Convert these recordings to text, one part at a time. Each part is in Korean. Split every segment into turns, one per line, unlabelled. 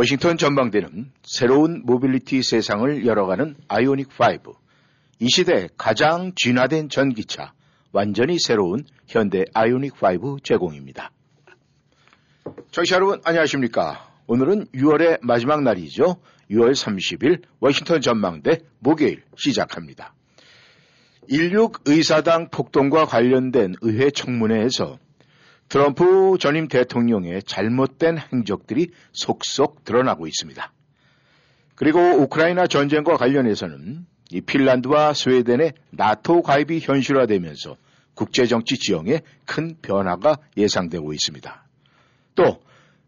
워싱턴 전망대는 새로운 모빌리티 세상을 열어가는 IONIQ 5, 이 시대 가장 진화된 전기차, 완전히 새로운 현대 IONIQ 5 제공입니다. 청취자 여러분 안녕하십니까? 오늘은 6월의 마지막 날이죠. 6월 30일 워싱턴 전망대 목요일 시작합니다. 16 의사당 폭동과 관련된 의회 청문회에서 트럼프 전임 대통령의 잘못된 행적들이 속속 드러나고 있습니다. 그리고 우크라이나 전쟁과 관련해서는 이 핀란드와 스웨덴의 나토 가입이 현실화되면서 국제정치 지형에 큰 변화가 예상되고 있습니다. 또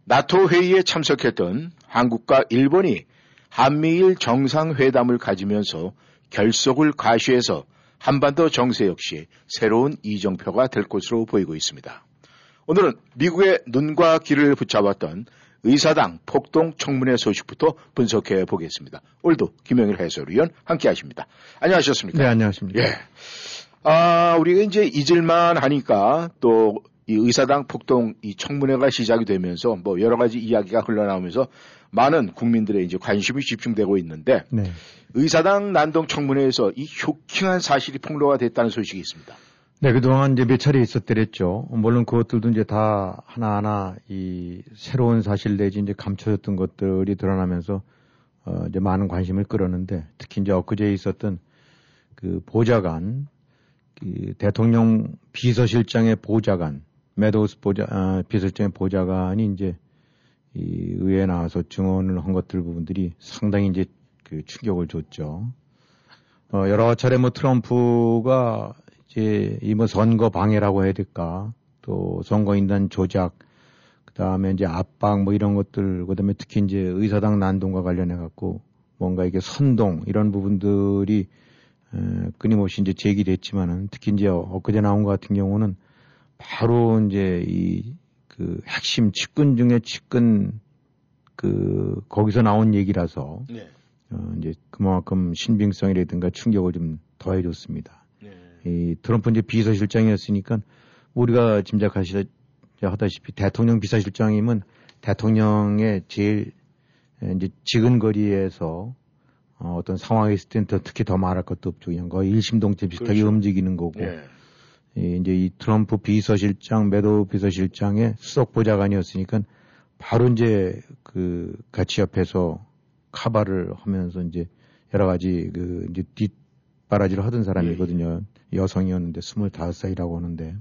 나토 회의에 참석했던 한국과 일본이 한미일 정상회담을 가지면서 결속을 가시해서 한반도 정세 역시 새로운 이정표가 될 것으로 보이고 있습니다. 오늘은 미국의 눈과 귀를 붙잡았던 의사당 폭동 청문회 소식부터 분석해 보겠습니다. 오늘도 김영일 해설위원 함께 하십니다. 안녕하셨습니까?
네, 안녕하십니까.
예. 아, 우리가 이제 잊을만 하니까 또 이 의사당 폭동 이 청문회가 시작이 되면서 뭐 여러 가지 이야기가 흘러나오면서 많은 국민들의 이제 관심이 집중되고 있는데
네.
의사당 난동 청문회에서 이 쇼킹한 사실이 폭로가 됐다는 소식이 있습니다.
네, 그동안 이제 몇 차례 있었더랬죠. 물론 그것들도 이제 다 하나하나 이 새로운 사실 내지 이제 감춰졌던 것들이 드러나면서 어 이제 많은 관심을 끌었는데 특히 이제 엊그제 있었던 그 보좌관, 그 대통령 비서실장의 보좌관, 메도우스 보좌, 아, 비서실장의 보좌관이 이제 이 의회에 나와서 증언을 한 것들 부분들이 상당히 이제 그 충격을 줬죠. 어, 여러 차례 뭐 트럼프가 이제 이뭐 선거 방해라고 해야 될까 또 선거인단 조작 그다음에 이제 압박 뭐 이런 것들 그다음에 특히 이제 의사당 난동과 관련해 갖고 뭔가 이게 선동 이런 부분들이 에, 끊임없이 이제 제기됐지만은 특히 이제 엊그제 나온 것 같은 경우는 바로 이제 이 그 핵심 측근 중에 측근 그 거기서 나온 얘기라서
네.
어 이제 그만큼 신빙성이라든가 충격을 좀 더해줬습니다.
네.
이 트럼프 이제 비서실장이었으니까 우리가 짐작하시다 하다시피 대통령 비서실장이면 대통령의 제일 이제 지근거리에서 어, 어떤 상황이 있을 더 특히 더 말할 것도 없죠. 그냥 거의 일심동체 비슷하게
그렇죠.
움직이는 거고.
네.
이 이제 이 트럼프 비서실장, 매도 비서실장의 수석 보좌관이었으니까 바로 이제 그 같이 옆에서 카바를 하면서 이제 여러 가지 그 이제 뒷바라지를 하던 사람이거든요. 여성이었는데 25살이라고 하는데.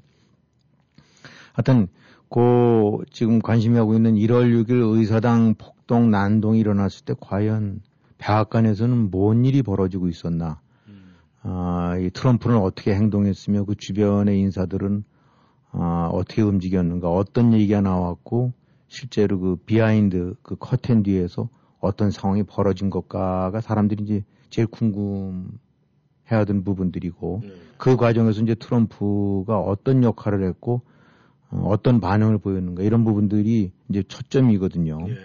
하여튼 그 지금 관심이 하고 있는 1월 6일 의사당 폭동 난동이 일어났을 때 과연 백악관에서는 뭔 일이 벌어지고 있었나? 아, 이 트럼프는 어떻게 행동했으며 그 주변의 인사들은 아, 어떻게 움직였는가? 어떤 얘기가 나왔고 실제로 그 behind 그 커튼 뒤에서 어떤 상황이 벌어진 것인가가 사람들이 이제 제일 궁금 해하던 부분들이고
네.
그 과정에서 이제 트럼프가 어떤 역할을 했고 어, 어떤 반응을 보였는가 이런 부분들이 이제 초점이거든요.
예.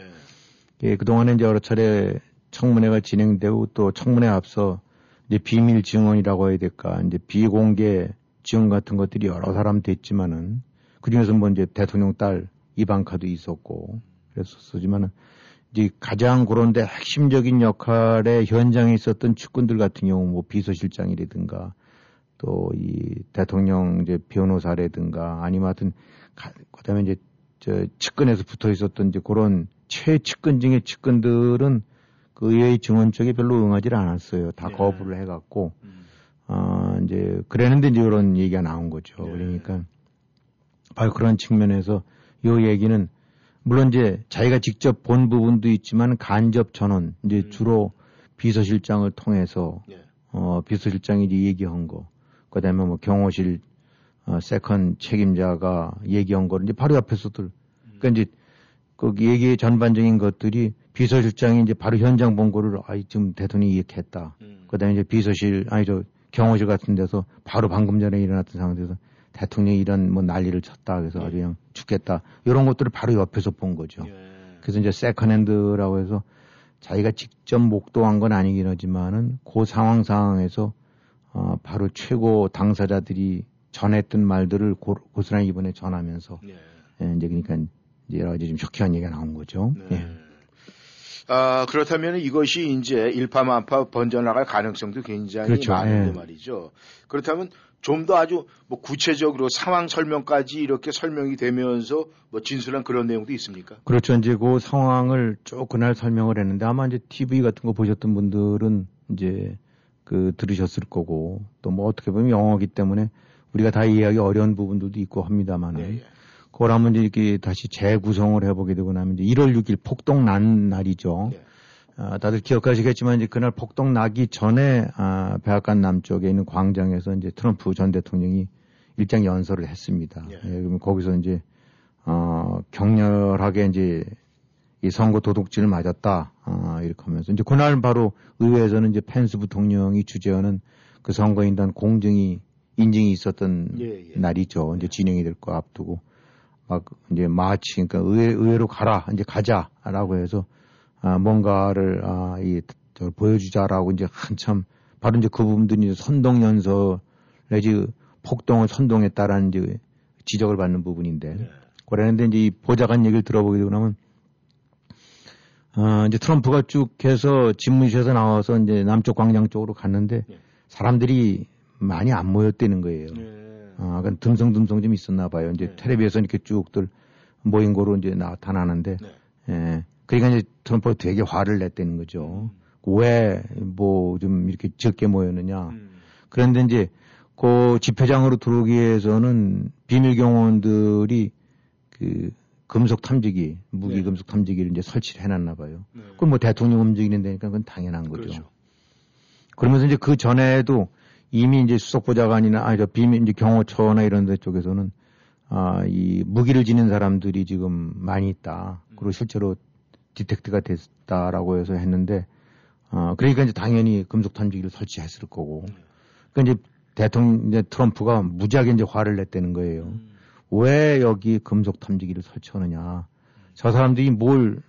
예, 그동안에 이제 여러 차례 청문회가 진행되고 또 청문회 앞서 이제 비밀 증언이라고 해야 될까 이제 비공개 증언 같은 것들이 여러 사람 됐지만은 그 중에서 뭐 이제 대통령 딸 이방카도 있었고 그랬었지만은 이제 가장 그런데 핵심적인 역할에 현장에 있었던 측근들 같은 경우 뭐 비서실장이라든가 또 이 대통령 이제 변호사라든가 아니면 하여튼 가, 그다음에 이제 저 측근에서 붙어 있었던 이제 그런 최측근 중의 측근들은 그 의회의 증언 쪽에 별로 응하지 않았어요. 다
네.
거부를 해갖고
음.
아 이제 그랬는데 이제 이런 얘기가 나온 거죠.
네.
그러니까 바로 그런 측면에서 이 얘기는 물론 이제 자기가 직접 본 부분도 있지만 간접 전원 이제
음.
주로 비서실장을 통해서
예.
어 비서실장이 이제 얘기한 거 그다음에 뭐 경호실 어, second 책임자가 얘기한 거를 이제 바로 옆에서들 그러니까 이제 그 얘기의 전반적인 것들이 비서실장이 이제 바로 현장 본 거를 아, 지금 대통령이 이렇게 했다.
음.
그 다음에 이제 비서실, 아니, 저 경호실 같은 데서 바로 방금 전에 일어났던 상황에서 대통령이 이런 뭐 난리를 쳤다. 그래서 아주 그냥 죽겠다. 이런 것들을 바로 옆에서 본 거죠.
예.
그래서 이제 second hand라고 해서 자기가 직접 목도한 건 아니긴 하지만은 그 상황 상황에서 어, 바로 최고 당사자들이 전했던 말들을 고, 고스란히 이번에 전하면서
예.
예, 이제 그러니까 이제 여러 가지 좀 쇼킹한 얘기가 나온 거죠.
네.
예.
아, 그렇다면 이것이 이제 일파만파 번져나갈 가능성도 굉장히
그렇죠.
많은데
예.
말이죠. 그렇다면 좀 더 아주 뭐 구체적으로 상황 설명까지 이렇게 설명이 되면서 뭐 진술한 그런 내용도 있습니까?
그렇죠. 이제 그 상황을 쭉 그날 설명을 했는데 아마 이제 TV 같은 거 보셨던 분들은 이제 그 들으셨을 거고 또 뭐 어떻게 보면 영어기 때문에 우리가 다 이해하기 어려운 부분들도 있고 합니다만
예,
은
예.
그걸 한번 이렇게 다시 재구성을 해보게 되고 나면 이제 1월 6일 폭동 난 날이죠.
예.
아, 다들 기억하시겠지만 이제 그날 폭동 나기 전에 아, 백악관 남쪽에 있는 광장에서 이제 트럼프 전 대통령이 일장 연설을 했습니다.
예.
예, 그러면 거기서 이제 어, 격렬하게 이제 이 선거 도둑질을 맞았다 아, 이렇게 하면서 이제 그날 바로 의회에서는 이제 펜스 부통령이 주재하는 그 선거인단 공정이 인증이 있었던
예, 예.
날이죠. 이제 진행이 될 거 앞두고 막 이제 마치 그러니까 의회, 의회로 가라 이제 가자라고 해서 아, 뭔가를 아, 이 보여주자라고 이제 한참 바로 이제 그 부분들이 이제 선동 연설 내지 폭동을 선동했다라는 이제 지적을 받는 부분인데
네.
그랬는데 이제 이 보좌관 얘기를 들어보게 되고 나면 어, 이제 트럼프가 쭉 해서 집무실에서 나와서 이제 남쪽 광장 쪽으로 갔는데
네.
사람들이 많이 안 모였다는 거예요.
예.
아, 그 듬성듬성 좀 있었나 봐요. 이제
네.
텔레비에서 이렇게 쭉들 모인 거로 이제 나타나는데,
네.
예. 그러니까 이제 트럼프가 되게 화를 냈다는 거죠. 왜, 뭐, 좀 이렇게 적게 모였느냐.
음.
그런데 이제, 그 집회장으로 들어오기 위해서는 비밀 경호원들이 그 금속 탐지기, 무기
네.
금속 탐지기를 이제 설치를 해놨나 봐요.
네.
그건 뭐 대통령 움직이는 데니까 그건 당연한 거죠.
그렇죠.
그러면서 이제 그 전에도 이미 이제 수석보좌관이나 아니 저 비밀 이제 경호처나 이런 데 쪽에서는 아 이 무기를 지닌 사람들이 지금 많이 있다. 그리고 실제로 디텍트가 됐다라고 해서 했는데 아 그러니까 이제 당연히 금속 탐지기를 설치했을 거고. 그러니까 이제 대통령 이제 트럼프가 무지하게 이제 화를 냈다는 거예요.
음.
왜 여기 금속 탐지기를 설치하느냐. 저 사람들이 뭘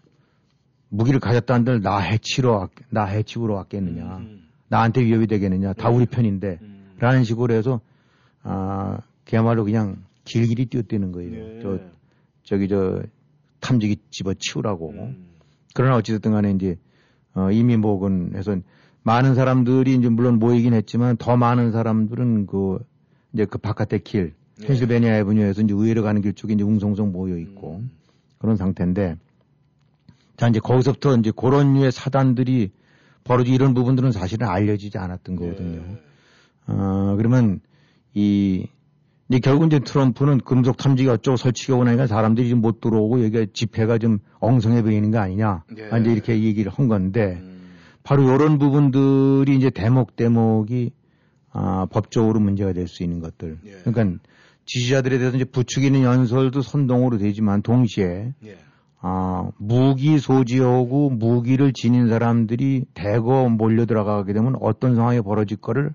무기를 가졌다는들 나 해치러 왔- 나 해치우러 왔겠느냐.
음.
나한테 위협이 되겠느냐. 다
네.
우리 편인데.
음.
라는 식으로 해서, 아, 그야말로 그냥 길길이 뛰어대는 거예요.
네.
저, 저기 저, 탐지기 집어 치우라고.
음.
그러나 어찌됐든 간에 이제, 어, 이미 뭐건 해서 많은 사람들이 이제 물론 모이긴 했지만 더 많은 사람들은 그, 이제 그 바깥의 길,
네.
펜실베니아 에브뉴에서 이제 의회로 가는 길 쪽에 이제 웅성웅성 모여 있고
음.
그런 상태인데 자 이제 거기서부터 이제 그런 류의 사단들이 벌어지 이런 부분들은 사실은 알려지지 않았던 거거든요.
네.
어 그러면 이 이제 결국 이제 트럼프는 금속 탐지기 어쩌고 설치가 오나니까 사람들이 좀 못 들어오고 여기가 집회가 좀 엉성해 보이는 거 아니냐.
네.
아, 이제 이렇게 얘기를 한 건데
음.
바로 이런 부분들이 이제 대목 대목이 아, 법적으로 문제가 될 수 있는 것들.
예.
그러니까 지지자들에 대해서 이제 부추기는 연설도 선동으로 되지만 동시에
예.
아, 무기 소지하고 무기를 지닌 사람들이 대거 몰려 들어가게 되면 어떤 상황이 벌어질 거를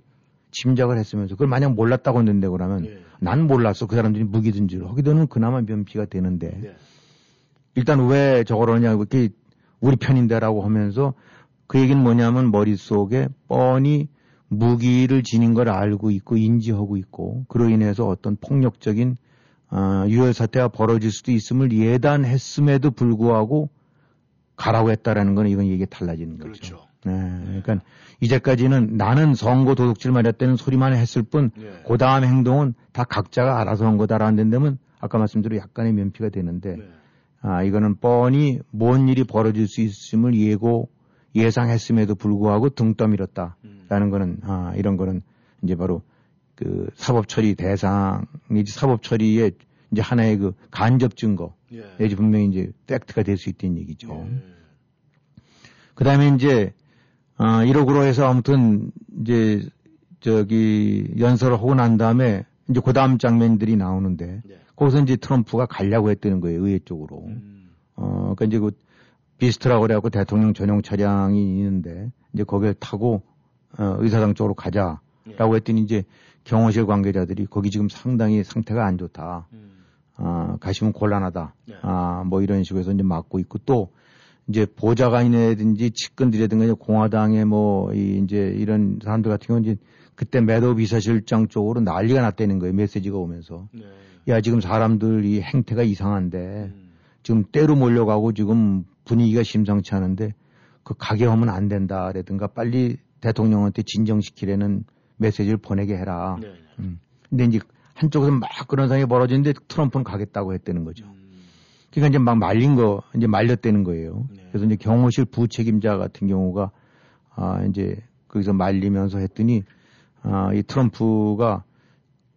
짐작을 했으면서 그걸 만약 몰랐다고 했는데 그러면
예.
난 몰랐어 그 사람들이 무기 든지를 하게 되면 그나마 면피가 되는데
예.
일단 왜 저러냐 그게 우리 편인데라고 하면서 그 얘기는 뭐냐면 머릿속에 뻔히 무기를 지닌 걸 알고 있고 인지하고 있고 그로 인해서 어떤 폭력적인 어, 유혈 사태가 벌어질 수도 있음을 예단했음에도 불구하고 가라고 했다라는 건 이건 이게 달라지는 거죠.
그렇죠.
네, 그러니까 이제까지는 나는 선거 도둑질 말했다는 소리만 했을 뿐,
예.
그 다음 행동은 다 각자가 알아서 한 거다라는 데면 아까 말씀대로 약간의 면피가 되는데,
네.
아, 이거는 뻔히 뭔 일이 벌어질 수 있음을 예고, 예상했음에도 불구하고 등 떠밀었다라는
음.
거는, 아, 이런 거는 이제 바로 그 사법 처리 대상, 이제 사법 처리의 이제 하나의 그 간접 증거,
예.
내지 분명히 이제 팩트가 될 수 있다는 얘기죠.
예.
그 다음에 이제, 어, 1억으로 해서 아무튼 이제 저기 연설을 하고 난 다음에 이제 그 다음 장면들이 나오는데
네.
거기서 이제 트럼프가 가려고 했다는 거예요, 의회 쪽으로.
음.
어, 그러니까 이제 그 비스트라고 그래갖고 대통령 전용 차량이 있는데 이제 거기를 타고 어, 의사당 쪽으로 가자라고 했더니 이제 경호실 관계자들이 거기 지금 상당히 상태가 안 좋다. 아, 가시면 곤란하다.
네.
아, 뭐 이런 식으로 해서 이제 막고 있고 또 이제 보좌관이라든지 측근들이라든가 공화당의 뭐 이, 이제 이런 사람들 같은 경우는 이제 그때 매도 비서실장 쪽으로 난리가 났다는 거예요. 메시지가 오면서.
네.
야, 지금 사람들 이 행태가 이상한데
음.
지금 때로 몰려가고 지금 분위기가 심상치 않은데 그 가게 하면 안 된다라든가 빨리 대통령한테 진정시키려는 메시지를 보내게 해라.
네.
음. 근데 이제 한쪽에서 막 그런 상황이 벌어지는데 트럼프는 가겠다고 했다는 거죠.
음.
그러니까 이제 막 말린 거, 이제 말렸다는 거예요.
네.
그래서 이제 경호실 부책임자 같은 경우가 아, 이제 거기서 말리면서 했더니 아, 이 트럼프가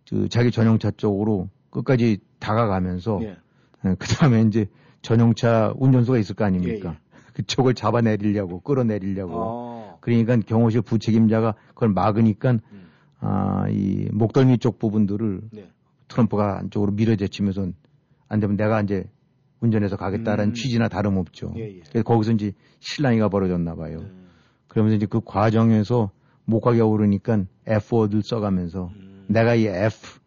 그 자기 전용차 쪽으로 끝까지 다가가면서
예.
그 다음에 이제 전용차 운전수가 있을 거 아닙니까?
예, 예.
그쪽을 잡아내리려고, 끌어내리려고.
어.
그러니까 경호실 부책임자가 그걸 막으니까
음.
아, 이 목덜미 쪽 부분들을
네.
트럼프가 안쪽으로 밀어제치면서 안 되면 내가 이제 운전해서 가겠다라는
음.
취지나 다름없죠.
예, 예.
그래서 거기서 이제 실랑이가 벌어졌나 봐요.
네.
그러면서 이제 그 과정에서 못 가게 오르니까 F-워드를 써가면서
음.
내가 이 F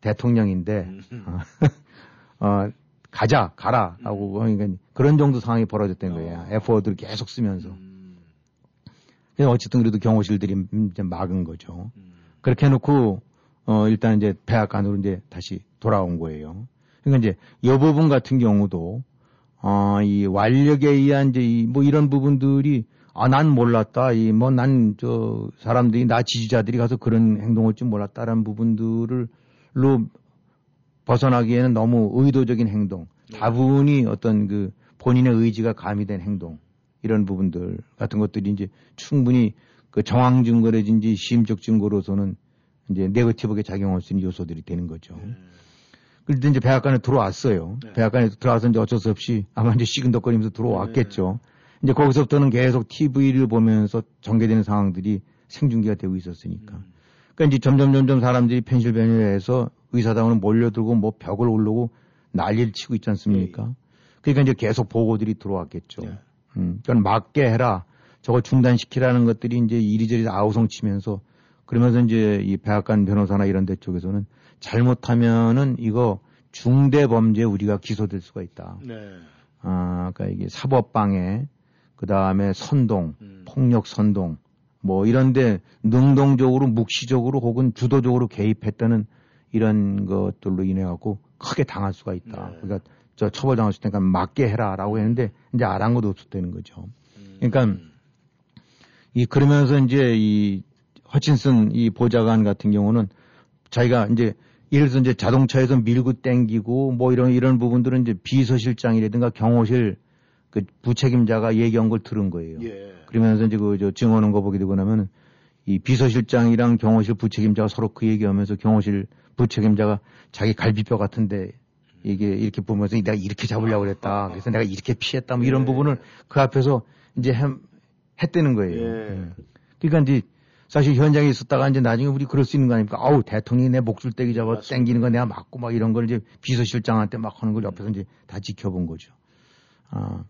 대통령인데
음.
어, 가자, 가라, 라고 그러니까 그런 정도 상황이 벌어졌다는 거예요.
어.
F-워드를 계속 쓰면서.
음.
어쨌든 그래도 경호실들이 음, 이제 막은 거죠.
음.
그렇게 해놓고, 어, 일단 이제 백악관으로 이제 다시 돌아온 거예요. 그러니까 이제 이 부분 같은 경우도, 어, 이 완력에 의한 이제 이 뭐 이런 부분들이 아, 난 몰랐다. 이 뭐 난 저 사람들이 나 지지자들이 가서 그런 행동을 줄 몰랐다라는 부분들을로 벗어나기에는 너무 의도적인 행동, 다분히 어떤 그 본인의 의지가 가미된 행동 이런 부분들 같은 것들이 이제 충분히 그 정황 증거라든지 시험적 증거로서는 이제 네거티브하게 작용할 수 있는 요소들이 되는 거죠. 그런데 이제 백악관에 들어왔어요.
네.
백악관에 들어와서 이제 어쩔 수 없이 아마 이제 시근덕거리면서 들어왔겠죠. 이제 거기서부터는 계속 TV를 보면서 전개되는 상황들이 생중계가 되고 있었으니까. 그러니까 이제 점점 점점 사람들이 펜실베니아에서 의사당으로 몰려들고 뭐 벽을 오르고 난리를 치고 있지 않습니까? 그러니까 이제 계속 보고들이 들어왔겠죠.
네.
음, 그러니까 막게 해라. 저거 중단시키라는 것들이 이제 이리저리 아우성 치면서 그러면서 이제 이 백악관 변호사나 이런 데 쪽에서는 잘못하면은 이거 중대 범죄 우리가 기소될 수가 있다.
네.
아, 그러니까 이게 사법방해, 그 다음에 선동,
음.
폭력 선동, 뭐 이런데 능동적으로 묵시적으로 혹은 주도적으로 개입했다는 이런 것들로 인해 갖고 크게 당할 수가 있다.
네.
그러니까 저 처벌당할 수 있으니까 맞게 해라라고 했는데 이제 아랑것도 없었다는 거죠.
음.
그러니까 이 그러면서 이제 이 허친슨 이 보좌관 같은 경우는 자기가 이제 예를 들어서 이제 자동차에서 밀고 땡기고 뭐 이런 이런 부분들은 이제 비서실장이라든가 경호실 그 부책임자가 얘기한 걸 들은 거예요.
예.
그러면서 이제 그저 증언한 거 보게 되고 나면 이 비서실장이랑 경호실 부책임자가 서로 그 얘기하면서 경호실 부책임자가 자기 갈비뼈 같은데 이게 이렇게 보면서 내가 이렇게 잡으려고 그랬다. 그래서 내가 이렇게 피했다. 뭐 이런
예.
부분을 그 앞에서 이제 햄, 했다는 거예요.
예.
예. 그러니까 이제 사실 현장에 있었다가 이제 나중에 우리 그럴 수 있는 거 아닙니까? 아우, 대통령이 내 목줄 떼기 잡아
맞습니다.
땡기는 거 내가 맞고 막 이런 걸 이제 비서실장한테 막 하는 걸 옆에서 이제 다 지켜본 거죠. 아.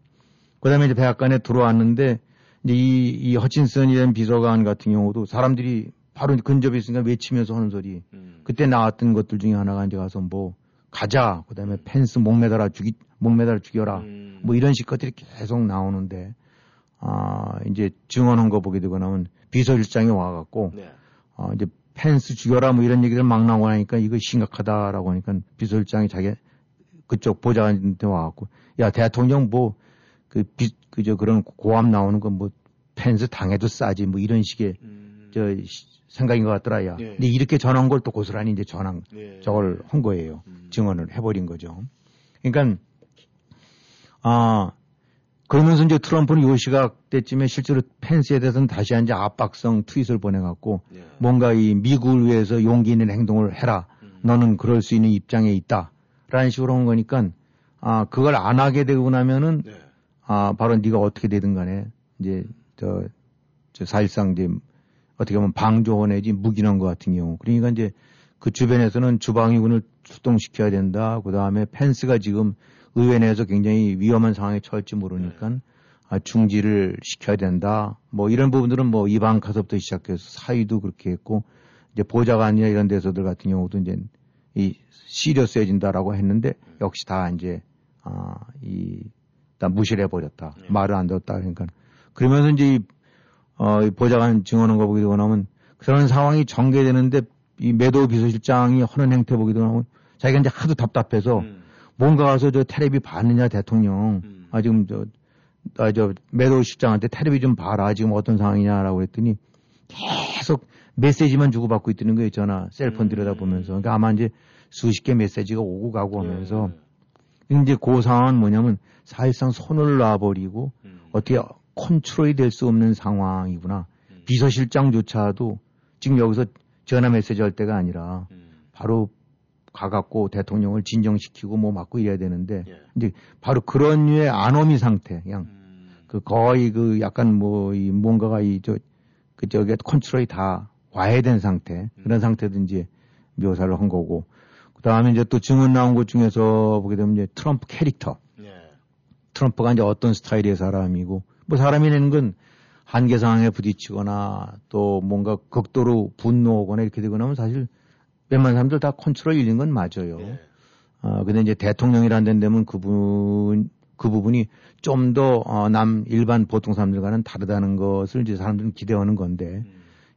그 다음에 이제 백악관에 들어왔는데 이제 이, 이 허친슨이라는 비서관 같은 경우도 사람들이 바로 근접에 있으니까 외치면서 하는 소리.
음.
그때 나왔던 것들 중에 하나가 이제 가서 뭐 가자. 그 다음에 펜스 목 매달아 죽이, 목 매달아 죽여라.
음.
뭐 이런 식 것들이 계속 나오는데 아, 이제 증언한 거 보게 되고 나면 비서실장이 와갖고
네.
어, 이제 펜스 죽여라 뭐 이런 얘기를 막 나오고 나니까 이거 심각하다라고 하니까 비서실장이 자기 그쪽 보좌관한테 와갖고 야 대통령 뭐그 비, 그저 그런 고함 나오는 건 뭐 펜스 당해도 싸지 뭐 이런 식의
음.
저 시- 생각인 것 같더라 야.
예.
근데 이렇게 전한 걸 또 고스란히 이제 전한
예.
저걸 한 거예요.
음.
증언을 해버린 거죠. 그러니까 아 그러면서 이제 트럼프는 요 시각 때쯤에 실제로 펜스에 대해서는 다시 한 이제 압박성 트윗을 보내갖고
예.
뭔가 이 미국을 위해서 용기 있는 행동을 해라.
음.
너는 그럴 수 있는 입장에 있다. 라는 식으로 한 거니까 아 그걸 안 하게 되고 나면은
네.
아 바로 네가 어떻게 되든 간에 이제 저, 저 사실상 이제 어떻게 보면 방조 내지 무기난 것 같은 경우 그러니까 이제 그 주변에서는 주방위군을 출동시켜야 된다 그 다음에 펜스가 지금 의회 내에서 굉장히 위험한 상황에 처할지 모르니까 아, 중지를 시켜야 된다. 뭐 이런 부분들은 뭐 이방카서부터 시작해서 사위도 그렇게 했고 이제 보좌관이나 이런 데서들 같은 경우도 이제 이 시리어스해진다라고 했는데 역시 다 이제 아이 다 무시를 해버렸다.
네.
말을 안 들었다. 그러니까 그러면서 이제 이, 어, 이 보좌관 증언한 거 되고 나면 그런 상황이 전개되는데 이 매도 비서실장이 하는 행태 되고 나면 자기가 이제 하도 답답해서
음.
뭔가 가서 저 테레비 봤느냐 대통령
음.
아 지금 저 아, 저, 매도 실장한테 텔레비 좀 봐라. 지금 어떤 상황이냐라고 했더니 계속 메시지만 주고받고 있다는 거예요. 전화, 셀폰
음.
들여다보면서. 그러니까 아마 이제 수십 개 메시지가 오고 가고 하면서.
네.
이제 그 상황은 뭐냐면 사실상 손을 놔버리고
음.
어떻게 컨트롤이 될 수 없는 상황이구나.
음.
비서실장조차도 지금 여기서 전화 메시지 할 때가 아니라
음.
바로 가갖고 대통령을 진정시키고 뭐 맞고 이래야 되는데
예.
이제 바로 그런 류의 아노미 상태, 그냥
음.
그 거의 그 약간 뭐 이 뭔가가 이저 그 저게 컨트롤이 다 과해된 상태 그런 상태도 이제 묘사를 한 거고 그 다음에 이제 또 증언 나온 것 중에서 보게 되면 이제 트럼프 캐릭터
예.
트럼프가 이제 어떤 스타일의 사람이고 뭐 사람이라는 건 한계 상황에 부딪히거나 또 뭔가 극도로 분노하거나 이렇게 되고 나면 사실 웬만한 사람들 다 컨트롤 잃는 건 맞아요.
예.
어, 근데 이제 대통령이라는 데면 그분, 그 부분이 좀 더, 어, 남, 일반 보통 사람들과는 다르다는 것을 이제 사람들은 기대하는 건데,
음.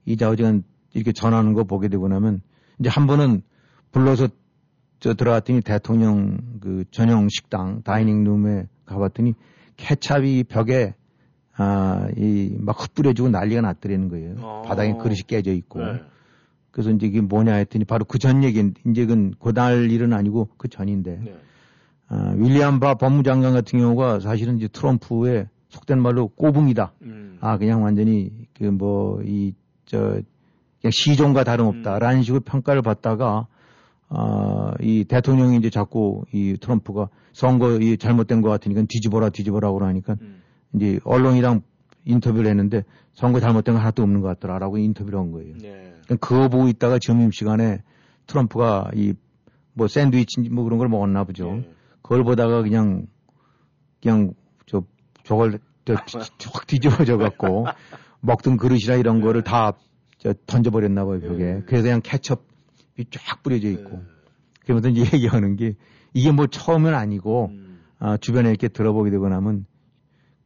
이 자우지간 이렇게 전하는 거 보게 되고 나면, 이제 한 번은 불러서 저 들어갔더니 대통령 그 전용 식당, 다이닝 룸에 가봤더니 케찹이 벽에, 아, 이, 막 흩뿌려지고 난리가 났더라는 거예요.
어.
바닥에 그릇이 깨져 있고.
네.
그래서 이제 이게 뭐냐 했더니 바로 그 전 얘기인, 이제 그건 그날 일은 아니고 그 전인데,
네.
아, 윌리엄 바 법무장관 같은 경우가 사실은 이제 트럼프의 속된 말로 꼬붕이다.
음.
아, 그냥 완전히 그 뭐, 이, 저, 그냥 시종과 다름없다라는 식으로 평가를 받다가, 아, 이 대통령이 이제 자꾸 이 트럼프가 선거 이 잘못된 것 같으니까 뒤집어라 뒤집어라 그러니까
음.
이제 언론이랑 인터뷰를 했는데 선거 잘못된 거 하나도 없는 것 같더라라고 인터뷰를 한 거예요.
네.
그러니까 그거 보고 있다가 점심 시간에 트럼프가 이 뭐 샌드위치 뭐 그런 걸 먹었나 보죠.
예.
그걸 보다가 그냥 그냥 저 저걸 저, 확 뒤집어져 갖고 먹던 그릇이나 이런 거를 다저 던져버렸나 봐요 벽에.
네.
그래서 그냥 케첩이 쫙 뿌려져 있고.
네.
그러면서 이제 얘기하는 게 이게 뭐 처음은 아니고
음.
아, 주변에 이렇게 들어보게 되고 나면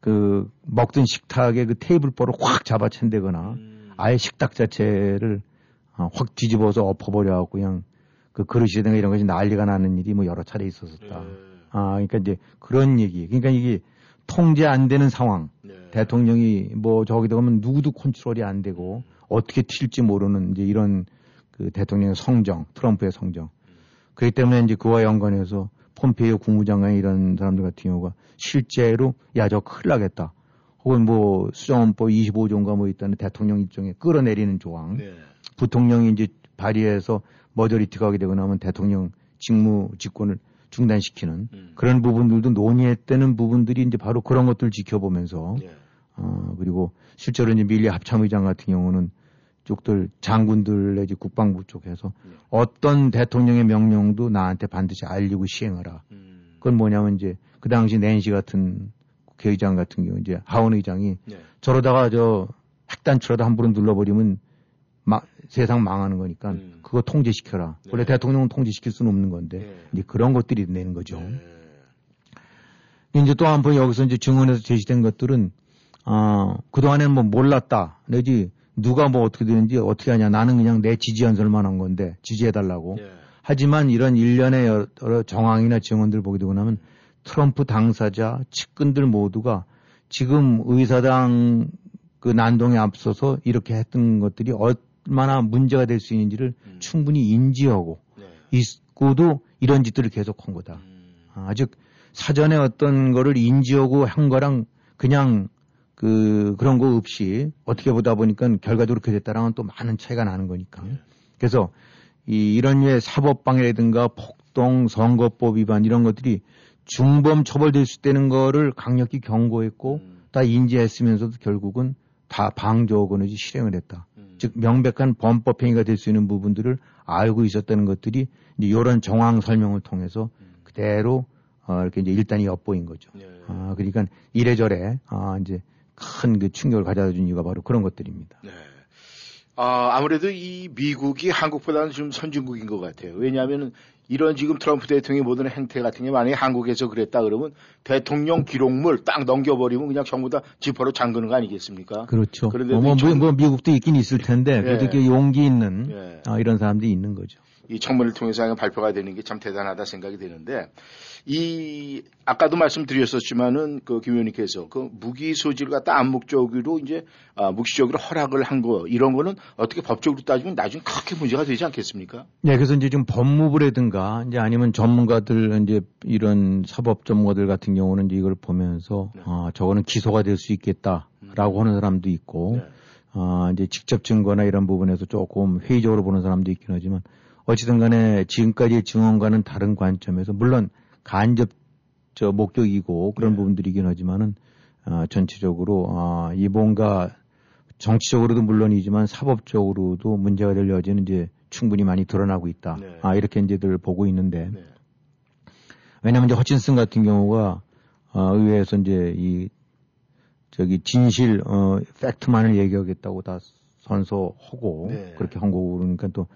그 먹던 식탁에 그 테이블보를 확 잡아챈다거나
음.
아예 식탁 자체를 어, 확 뒤집어서 엎어버려 갖고 그냥 그 그릇이든가 이런 것이 난리가 나는 일이 뭐 여러 차례 있었었다.
예.
아, 그러니까 이제 그런 얘기. 그러니까 이게 통제 안 되는 상황.
네.
대통령이 뭐 저기다 가면 누구도 컨트롤이 안 되고 어떻게 튈지 모르는 이제 이런 그 대통령의 성정, 트럼프의 성정. 그렇기 때문에 이제 그와 연관해서 폼페이오 국무장관 이런 사람들 같은 경우가 실제로 야 저 큰일 나겠다. 혹은 뭐 수정헌법 25조인가 뭐 있다는 대통령 일종의 끌어내리는 조항.
네.
부통령이 이제 발의해서 머저리티가 하게 되고 나면 대통령 직무 직권을 중단시키는
음.
그런 부분들도 논의했다는 부분들이 이제 바로 그런 것들을 지켜보면서
예.
어 그리고 실제로 이제 밀리 합참의장 같은 경우는 쪽들 장군들 내지 국방부 쪽에서
네.
어떤 대통령의 명령도 나한테 반드시 알리고 시행하라.
음.
그건 뭐냐면 이제 그 당시 낸시 같은 국회의장 같은 경우 이제 하원 의장이
네.
저러다가 저 핵단추라도 함부로 눌러버리면 마- 세상 망하는 거니까
음.
그거 통제시켜라.
네.
원래 대통령은 통제시킬 수는 없는 건데
네.
이제 그런 것들이 내는 거죠.
네.
이제 또한번 여기서 이제 증언에서 제시된 것들은 어, 그동안에는 뭐 몰랐다. 내지 누가 뭐 어떻게 되는지 어떻게 하냐. 나는 그냥 내 지지 연설만 한 건데 지지해달라고.
예.
하지만 이런 일련의 여러- 정황이나 증언들 보게 되고 나면 트럼프 당사자 측근들 모두가 지금 의사당 그 난동에 앞서서 이렇게 했던 것들이 얼마나 문제가 될 수 있는지를
음.
충분히 인지하고
네.
있고도 이런 짓들을 계속한 거다.
음.
아, 즉 사전에 어떤 거를 인지하고 한 거랑 그냥 그 그런 거 없이 어떻게 보다 보니까 결과적으로 그렇게 됐다랑은 또 많은 차이가 나는 거니까.
네.
그래서 이 이런 류의 사법방해라든가 폭동, 선거법 위반 이런 것들이 중범 처벌될 수 있다는 거를 강력히 경고했고
음.
다 인지했으면서도 결국은 다 방조하고는 실행을 했다.
음.
즉 명백한 범법 행위가 될 수 있는 부분들을 알고 있었다는 것들이 이제 이런 정황 설명을 통해서
음.
그대로 어, 이렇게 이제 일단이 엿보인 거죠.
네.
아, 그러니까 이래저래 아, 이제 큰 그 충격을 가져다 준 이유가 바로 그런 것들입니다.
네. 아, 아무래도 이 미국이 한국보다는 좀 선진국인 것 같아요. 왜냐하면 이런 지금 트럼프 대통령의 모든 행태 같은 게 만약에 한국에서 그랬다 그러면 대통령 기록물 딱 넘겨버리면 그냥 전부 다 지퍼로 잠그는 거 아니겠습니까?
그렇죠.
그런데도
뭐, 뭐,
이 청-
뭐 미국도 있긴 있을 텐데 그래도
예.
이렇게 용기 있는
예.
아, 이런 사람들이 있는 거죠.
이 청문회를 통해서 발표가 되는 게 참 대단하다 생각이 드는데 이 아까도 말씀드렸었지만은 그 김 의원님께서 그 무기 소지를 갖다 암묵적으로 이제 아, 묵시적으로 허락을 한 거 이런 거는 어떻게 법적으로 따지면 나중에 크게 문제가 되지 않겠습니까?
네, 그래서 이제 지금 법무부라든가 이제 아니면 전문가들 이제 이런 사법 전문가들 같은 경우는 이제 이걸 보면서
네.
아, 저거는 기소가 될 수 있겠다라고 하는 사람도 있고
네.
아, 이제 직접 증거나 이런 부분에서 조금 회의적으로 보는 사람도 있긴 하지만 어찌든 간에 지금까지의 증언과는 다른 관점에서 물론 간접 저 목적이고 그런
네.
부분들이긴 하지만은 아, 전체적으로 아, 이 뭔가 정치적으로도 물론이지만 사법적으로도 문제가 될 여지는 이제 충분히 많이 드러나고 있다.
네.
아, 이렇게 이제들 보고 있는데
네.
왜냐하면 이제 허친슨 같은 경우가 어, 의회에서 이제 이 저기 진실 어 팩트만을 얘기하겠다고 다 선서하고
네.
그렇게 한 거고 그러니까 또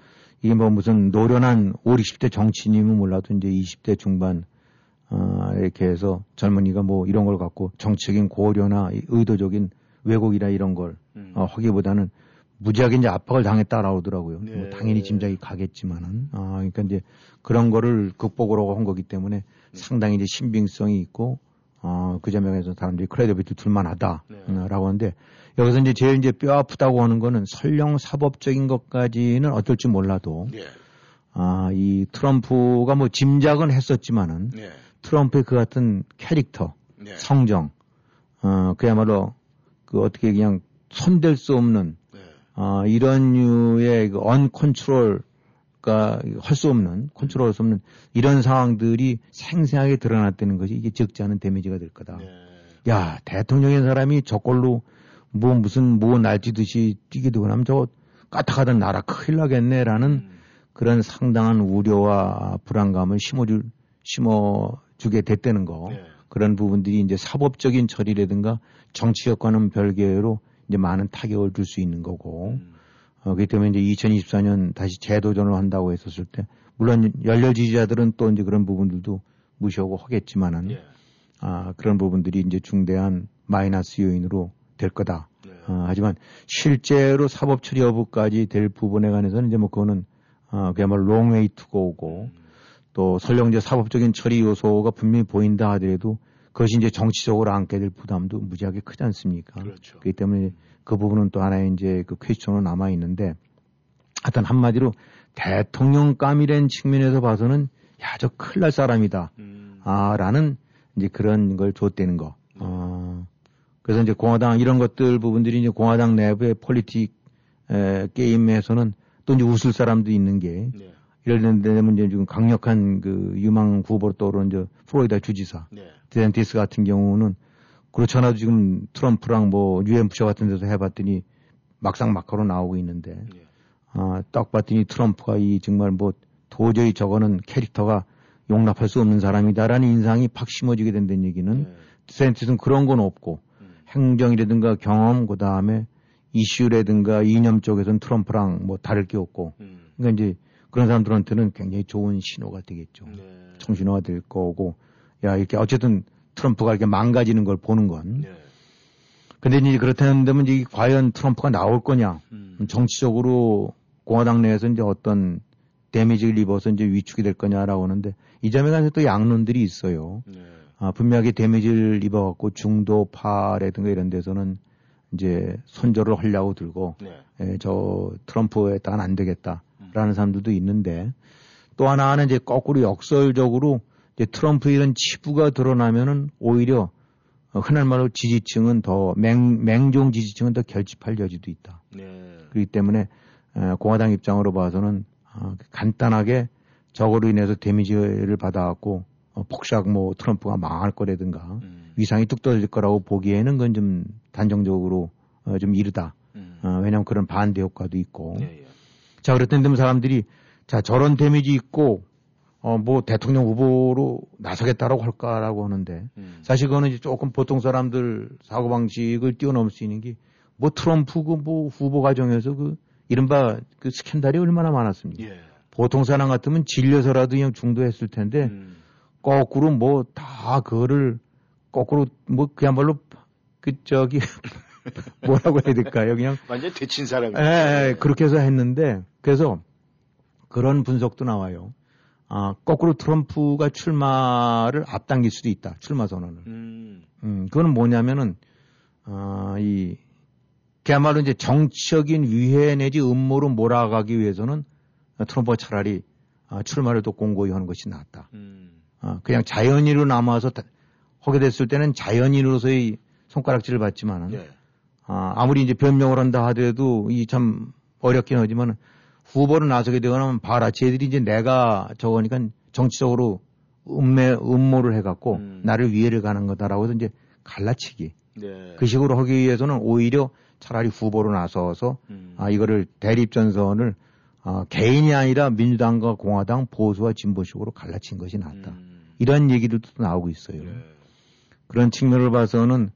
이게 뭐 무슨 노련한 5, 60대 정치인이면 몰라도 이제 20대 중반 어 이렇게 해서 젊은이가 뭐 이런 걸 갖고 정치적인 고려나 이 의도적인 왜곡이나 이런 걸
음.
어, 하기보다는 무지하게 이제 압박을 당했다라고 하더라고요.
네.
뭐 당연히 짐작이 가겠지만은 아 그러니까 이제 그런 거를 극복으로 한 거기 때문에
음.
상당히 이제 신빙성이 있고 어, 그 점에서 사람들이 credibility 둘만하다라고
네.
하는데 여기서 이제 제일 이제 뼈 아프다고 하는 거는 설령 사법적인 것까지는 어떨지 몰라도
네.
아, 이 트럼프가 뭐 짐작은 했었지만은
네.
트럼프의 그 같은 캐릭터,
네.
성정, 어, 그야말로 그 어떻게 그냥 손댈 수 없는
네.
아, 이런 류의 그 언컨트롤가 할수 없는 컨트롤 할 수 없는 이런 상황들이 생생하게 드러났다는 것이 이게 적지 않은 데미지가 될 거다.
네.
야 대통령인 사람이 저걸로 뭐 무슨 뭐 날뛰듯이 뛰기도 그러면 저거 까딱하던 나라 큰일 나겠네라는
음.
그런 상당한 우려와 불안감을 심어줄 심어주게 됐다는 거
네.
그런 부분들이 이제 사법적인 처리라든가 정치력과는 별개로 이제 많은 타격을 줄 수 있는 거고
음.
어, 그렇기 때문에 이제 2024년 다시 재도전을 한다고 했었을 때 물론 열렬 지지자들은 또 이제 그런 부분들도 무시하고 하겠지만은
예.
아, 그런 부분들이 이제 중대한 마이너스 요인으로 될 거다.
네.
어, 하지만 실제로 사법 처리 여부까지 될 부분에 관해서는 이제 뭐 그거는 어, 그야말로 long way to go고
음.
또 설령 이제 사법적인 처리 요소가 분명히 보인다 하더라도 그것이 이제 정치적으로 안게 될 부담도 무지하게 크지 않습니까?
그렇죠.
그렇기 때문에 그 부분은 또 하나의 이제 그 question으로 남아 있는데 하여튼 한마디로 대통령감이라는 측면에서 봐서는 야, 저 큰일 날 사람이다.
음.
아, 라는 이제 그런 걸 줬다는 거. 어, 그래서 이제 공화당 이런 것들 부분들이 이제 공화당 내부의 politic 에, 게임에서는 또 이제 웃을 사람도 있는 게
네.
데 되면 이제 지금 강력한 그 유망 후보로 떠오르는 저 플로리다 주지사
네.
데센티스 같은 경우는 그렇지 않아도 지금 트럼프랑 뭐 유엔 부처 같은 데서 해봤더니 막상 막하로 나오고 있는데
네.
아, 딱 봤더니 트럼프가 이 정말 뭐 도저히 저거는 캐릭터가 용납할 수 없는 사람이다라는 인상이 팍 심어지게 된다는 얘기는
네.
데센티스는 그런 건 없고
음.
행정이라든가 경험 그 다음에 이슈라든가 이념 쪽에서는 트럼프랑 뭐 다를 게 없고
음.
그러니까 이제 그런 사람들한테는 굉장히 좋은 신호가 되겠죠.
네.
청신호가 될 거고 야 이렇게 어쨌든 트럼프가 이렇게 망가지는 걸 보는 건
네.
근데 이제 그렇다면 이제 과연 트럼프가 나올 거냐
음.
정치적으로 공화당 내에서 이제 어떤 데미지를 입어서 이제 위축이 될 거냐라고 하는데 이 점에 관해서 또 양론들이 있어요.
네.
아, 분명하게 데미지를 입어갖고 중도파라든가 이런 데서는 이제 손절을 하려고 들고
네.
에, 저 트럼프에 따라 안
음.
되겠다라는 사람들도 있는데 또 하나는 이제 거꾸로 역설적으로 이제 트럼프 이런 치부가 드러나면은 오히려 어, 흔한 말로 지지층은 더 맹, 맹종 지지층은 더 결집할 여지도 있다.
네.
그렇기 때문에 에, 공화당 입장으로 봐서는 아, 간단하게 저거로 인해서 데미지를 받아갖고 어, 폭삭 뭐 트럼프가 망할 거라든가
음.
위상이 뚝 떨어질 거라고 보기에는 그건 좀 단정적으로 어, 좀 이르다.
음.
어, 왜냐하면 그런 반대 효과도 있고.
예, 예.
자, 그랬던 데 사람들이 자, 저런 데미지 있고 어, 뭐 대통령 후보로 나서겠다라고 할까라고 하는데
음.
사실 그거는 이제 조금 보통 사람들 사고방식을 뛰어넘을 수 있는 게 뭐 트럼프 그 뭐 후보 과정에서 그 이른바 그 스캔들이 얼마나 많았습니까?
예.
보통 사람 같으면 질려서라도 그냥 중도했을 텐데
음.
거꾸로 뭐 다 그거를 거꾸로 뭐 그야말로 그 저기 뭐라고 해야 될까요? 그냥
완전 되친 사람이.
예, 예, 그렇게 해서 했는데 그래서 그런 분석도 나와요. 아, 거꾸로 트럼프가 출마를 앞당길 수도 있다. 출마 선언을.
음.
음, 그거는 뭐냐면은 아, 이 그야말로 이제 정치적인 위해 내지 음모로 몰아가기 위해서는 트럼프가 차라리 아, 출마를 또 공고히 하는 것이 낫다.
음.
아, 그냥 자연인으로 남아서 다- 하게 됐을 때는 자연인으로서의 손가락질을 받지만은
예.
아, 아무리 이제 변명을 한다 하더라도 이 참 어렵긴 하지만 후보로 나서게 되거나 봐라. 쟤들이 이제 내가 저거니까 정치적으로 음매, 음모를 해갖고
음.
나를 위해를 가는 거다라고 해서 이제 갈라치기.
네.
그 식으로 하기 위해서는 오히려 차라리 후보로 나서서
음.
아, 이거를 대립전선을 아, 개인이 아니라 민주당과 공화당 보수와 진보식으로 갈라친 것이 낫다.
음.
이런 얘기들도 또 나오고 있어요.
네.
그런 측면을 봐서는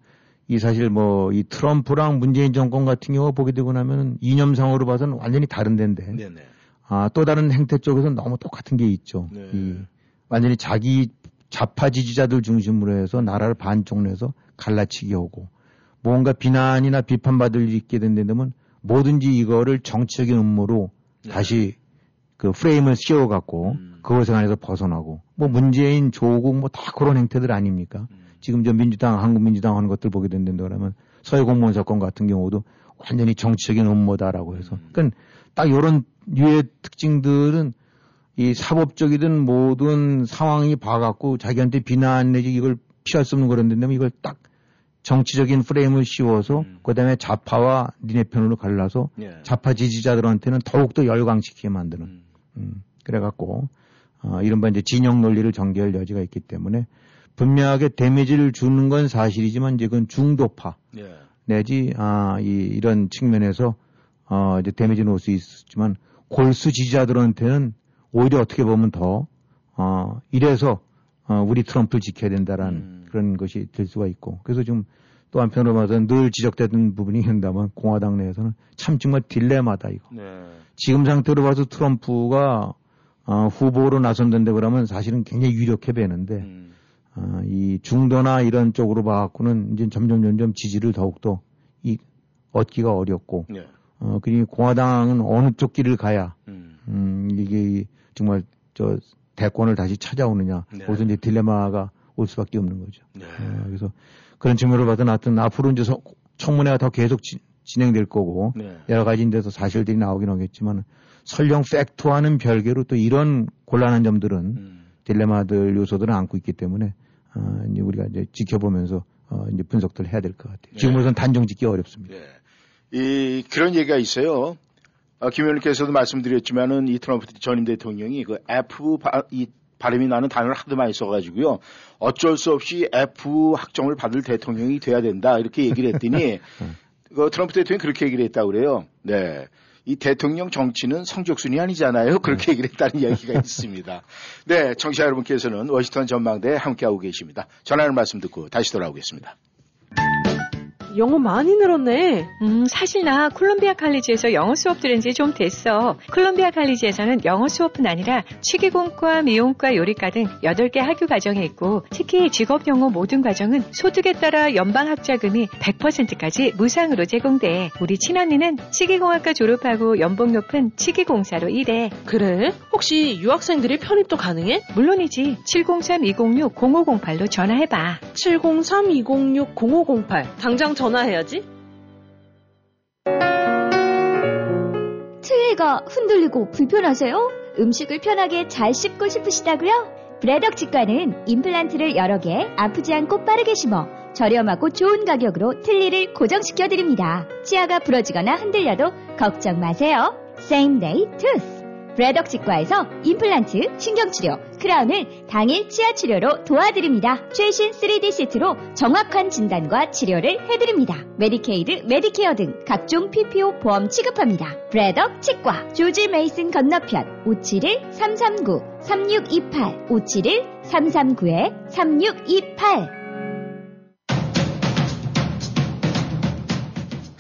이 사실 뭐 이 트럼프랑 문재인 정권 같은 경우 보게 되고 나면은 이념상으로 봐서는 완전히 다른 데인데
네 네.
아, 또 다른 행태 쪽에서는 너무 똑같은 게 있죠.
네.
이 완전히 자기 좌파 지지자들 중심으로 해서 나라를 반쪽 내서 갈라치기 하고 뭔가 비난이나 비판받을 일 있게 된다면 뭐든지 이거를 정치적인 음모로
네.
다시 그 프레임을 씌워갖고
음.
그것에 관해서 벗어나고 뭐 문재인 조국 뭐 다 그런 행태들 아닙니까?
음.
지금 저 민주당 한국민주당 하는 것들 보게 된다 그러면 서해 공무원 사건 같은 경우도 완전히 정치적인 음모다라고 해서
음.
그러니까 딱 이런 유의 특징들은 이 사법적이든 모든 상황이 봐갖고 자기한테 비난 내지 이걸 피할 수 없는 그런 데면 이걸 딱 정치적인 프레임을 씌워서
음.
그다음에 좌파와 니네 편으로 갈라서
예.
좌파 지지자들한테는 더욱더 열광시키게 만드는
음.
음, 그래갖고, 어, 이른바 이제 진영 논리를 전개할 여지가 있기 때문에 분명하게 데미지를 주는 건 사실이지만 이제 그건 중도파
예.
내지, 아, 이, 이런 측면에서, 어, 이제 데미지는 올 수 있지만 골수 지지자들한테는 오히려 어떻게 보면 더, 어, 이래서, 어, 우리 트럼프를 지켜야 된다라는
음.
그런 것이 될 수가 있고. 그래서 지금 또 한편으로 봐서는 늘 지적되던 부분이 있다면 공화당 내에서는 참 정말 딜레마다 이거.
네.
지금 상태로 봐서 트럼프가 어, 후보로 나선다는데 그러면 사실은 굉장히 유력해 보이는데
음.
어, 이 중도나 이런 쪽으로 봐갖고는 이제 점점 점점 지지를 더욱더 이 얻기가 어렵고
예.
어, 그리고 공화당은 어느 쪽 길을 가야
음.
음, 이게 이 정말 저 대권을 다시 찾아오느냐
네.
거기서 이제 딜레마가 올 수밖에 없는 거죠.
네.
어, 그래서 그런 측면으로 봐서 하여튼 앞으로 이제 서- 청문회가 더 계속 지- 진행될 거고
네.
여러 가지 데서 사실들이 나오긴 하겠지만 설령 팩트와는 별개로 또 이런 곤란한 점들은
음.
딜레마들 요소들을 안고 있기 때문에 어, 이제 우리가 이제 지켜보면서 어, 이제 분석들을 해야 될 것 같아요.
네.
지금으로선 단정 짓기 어렵습니다.
예. 이 그런 얘기가 있어요. 아, 김 의원님께서도 말씀드렸지만은 이 트럼프 전임 대통령이 그 F 바, 이 발음이 나는 단어를 하도 많이 써가지고요. 어쩔 수 없이 F 학점을 받을 대통령이 돼야 된다 이렇게 얘기를 했더니 그 트럼프 대통령이 그렇게 얘기를 했다고 그래요. 네. 이 대통령 정치는 성적순이 아니잖아요. 그렇게 얘기를 했다는 이야기가 있습니다. 네, 청취자 여러분께서는 워싱턴 전망대에 함께하고 계십니다. 전하는 말씀 듣고 다시 돌아오겠습니다.
영어 많이 늘었네.
음, 사실 나 콜롬비아 칼리지에서 영어 수업 들은 지 좀 됐어. 콜롬비아 칼리지에서는 영어 수업뿐 아니라 치기공과 미용과 요리과 등 8개 학교 과정이 있고 특히 직업 영어 모든 과정은 소득에 따라 연방 학자금이 100%까지 무상으로 제공돼. 우리 친언니는 치기공학과 졸업하고 연봉 높은 치기공사로 일해.
그래? 혹시 유학생들이 편입도 가능해?
물론이지. 703-206-0508로 전화해봐.
703-206-0508. 당장 전화해야지.
틀니가 흔들리고 불편하세요? 음식을 편하게 잘 씹고 싶으시다고요? 브레덕 치과는 임플란트를 여러 개 아프지 않고 빠르게 심어 저렴하고 좋은 가격으로 틀니를 고정시켜 드립니다. 치아가 부러지거나 흔들려도 걱정 마세요. Same Day Tooth. 브래덕 치과에서 임플란트, 신경치료, 크라운을 당일 치아 치료로 도와드립니다. 최신 3D CT로 정확한 진단과 치료를 해드립니다. 메디케이드, 메디케어 등 각종 PPO 보험 취급합니다. 브래덕 치과 조지 메이슨 건너편 571-339-3628 571-339-3628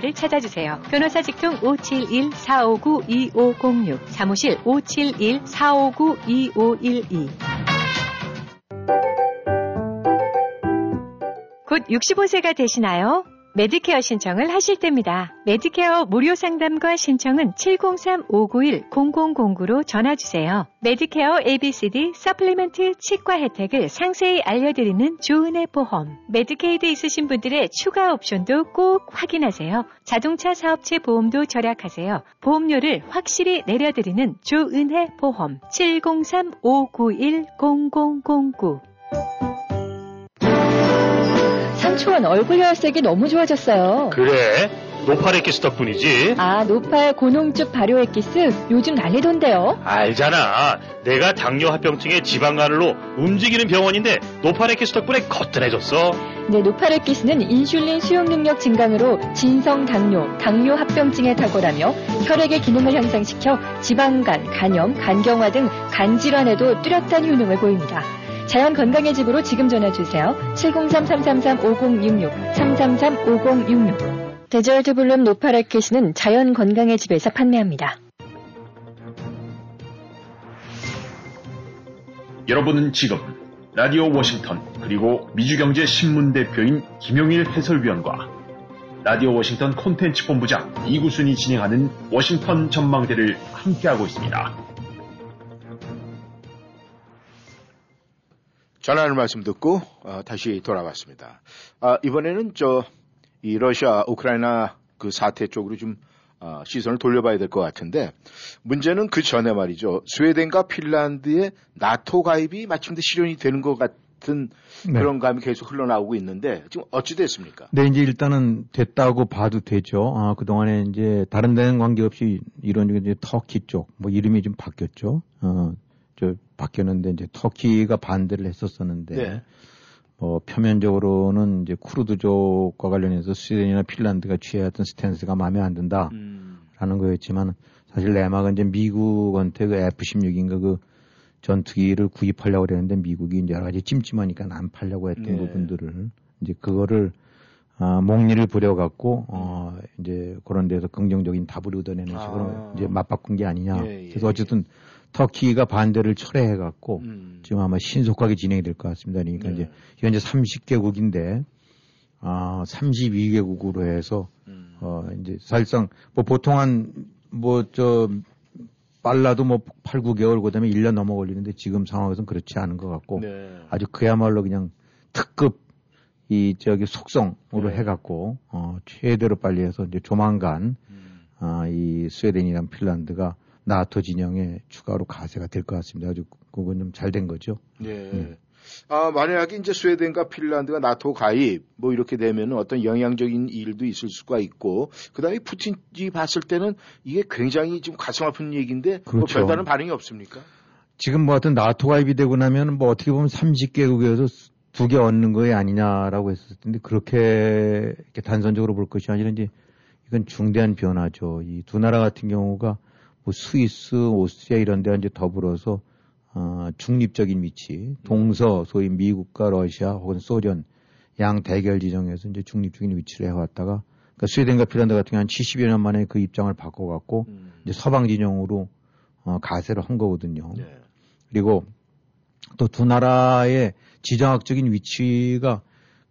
를 찾아주세요. 변호사 직통 571-459-2506, 사무실 571-459-2512. 곧 65세가 되시나요? 메디케어 신청을 하실 때입니다. 메디케어 무료 상담과 신청은 703-591-0009로 전화주세요. 메디케어 ABCD supplement 치과 혜택을 상세히 알려드리는 조은혜 보험. 메디케이드 있으신 분들의 추가 옵션도 꼭 확인하세요. 자동차 사업체 보험도 절약하세요. 보험료를 확실히 내려드리는 조은혜 보험. 703-591-0009
삼촌 얼굴 혈색이 너무 좋아졌어요.
그래? 노팔 엑기스 덕분이지.
아 노팔 고농축 발효 엑기스 요즘 난리던데요.
알잖아. 내가 당뇨 합병증의 지방간으로 움직이는 병원인데 노팔 엑기스 덕분에 거뜬해졌어.
네 노팔 엑기스는 인슐린 수용 능력 증강으로 진성 당뇨, 당뇨 합병증에 탁월하며 혈액의 기능을 향상시켜 지방간, 간염, 간경화 등 간 질환에도 뚜렷한 효능을 보입니다. 자연 건강의 집으로 지금 전화 주세요. 703-333-5066, 333-5066. 데저트 블룸 노파레켓은 자연 건강의 집에서 판매합니다.
여러분은 지금 라디오 워싱턴 그리고 미주경제 신문 대표인 김용일 해설위원과 라디오 워싱턴 콘텐츠 본부장 이구순이 진행하는 워싱턴 전망대를 함께하고 있습니다.
전하는 말씀 듣고 어, 다시 돌아왔습니다. 아, 이번에는 저 이 러시아 우크라이나 그 사태 쪽으로 좀 어, 시선을 돌려봐야 될 것 같은데 문제는 그 전에 말이죠. 스웨덴과 핀란드의 나토 가입이 마침내 실현이 되는 것 같은
네.
그런 감이 계속 흘러나오고 있는데 지금 어찌 됐습니까?
네, 이제 일단은 됐다고 봐도 되죠. 아, 그 동안에 이제 다른 데는 관계없이 이런 이제 터키 쪽, 뭐 이름이 좀 바뀌었죠. 어, 저 바뀌었는데 이제 터키가 반대를 했었었는데
네.
뭐 표면적으로는 이제 쿠르드족과 관련해서 스웨덴이나 핀란드가 취해왔던 스탠스가 마음에 안 든다라는
음,
거였지만 사실 내막은 이제 미국한테 그 F-16인가 그 전투기를 구입하려고 그랬는데 미국이 이제 여러 가지 찜찜하니까 안 팔려고 했던
네.
부분들을 이제 그거를 아, 목리를 부려갖고 어 이제 그런 데서 긍정적인 답을 얻어내는 식으로
아.
이제 맞바꾼 게 아니냐.
예, 예,
그래서 어쨌든 터키가 반대를 철회해갖고
음.
지금 아마 신속하게 진행이 될 것 같습니다. 그러니까
네.
이제 현재 30개국인데 아 32개국으로 해서
음.
어 이제 사실상 뭐 보통 한 뭐 저 빨라도 뭐 8, 9개월 그다음에 1년 넘어 걸리는데 지금 상황에서는 그렇지 않은 것 같고
네.
아주 그야말로 그냥 특급 이 저기 속성으로
네.
해갖고 어 최대로 빨리 해서 이제 조만간
음.
아이 스웨덴이랑 핀란드가 나토 진영에 추가로 가세가 될 것 같습니다. 아주 그건 좀 잘 된 거죠.
네.
음.
아, 만약에 이제 스웨덴과 핀란드가 나토 가입 뭐 이렇게 되면 어떤 영향적인 일도 있을 수가 있고 그다음에 푸틴이 봤을 때는 이게 굉장히 좀 가슴 아픈 얘기인데 뭐
그렇죠.
별다른 반응이 없습니까?
지금 뭐 하여튼 나토 가입이 되고 나면 뭐 어떻게 보면 30개국에서 두 개 얻는 거에 아니냐라고 했었을 텐데 그렇게 이렇게 단선적으로 볼 것이 아니라 이제 이건 중대한 변화죠. 이 두 나라 같은 경우가 뭐 스위스, 오스트리아 이런 데와 이제 더불어서 어, 중립적인 위치, 동서 소위 미국과 러시아 혹은 소련 양 대결 지정에서 이제 중립적인 위치를 해왔다가 그러니까 스웨덴과 핀란드 같은 경우는 70여 년 만에 그 입장을 바꿔갖고
음.
이제 서방 진영으로 어, 가세를 한 거거든요.
네.
그리고 또 두 나라의 지정학적인 위치가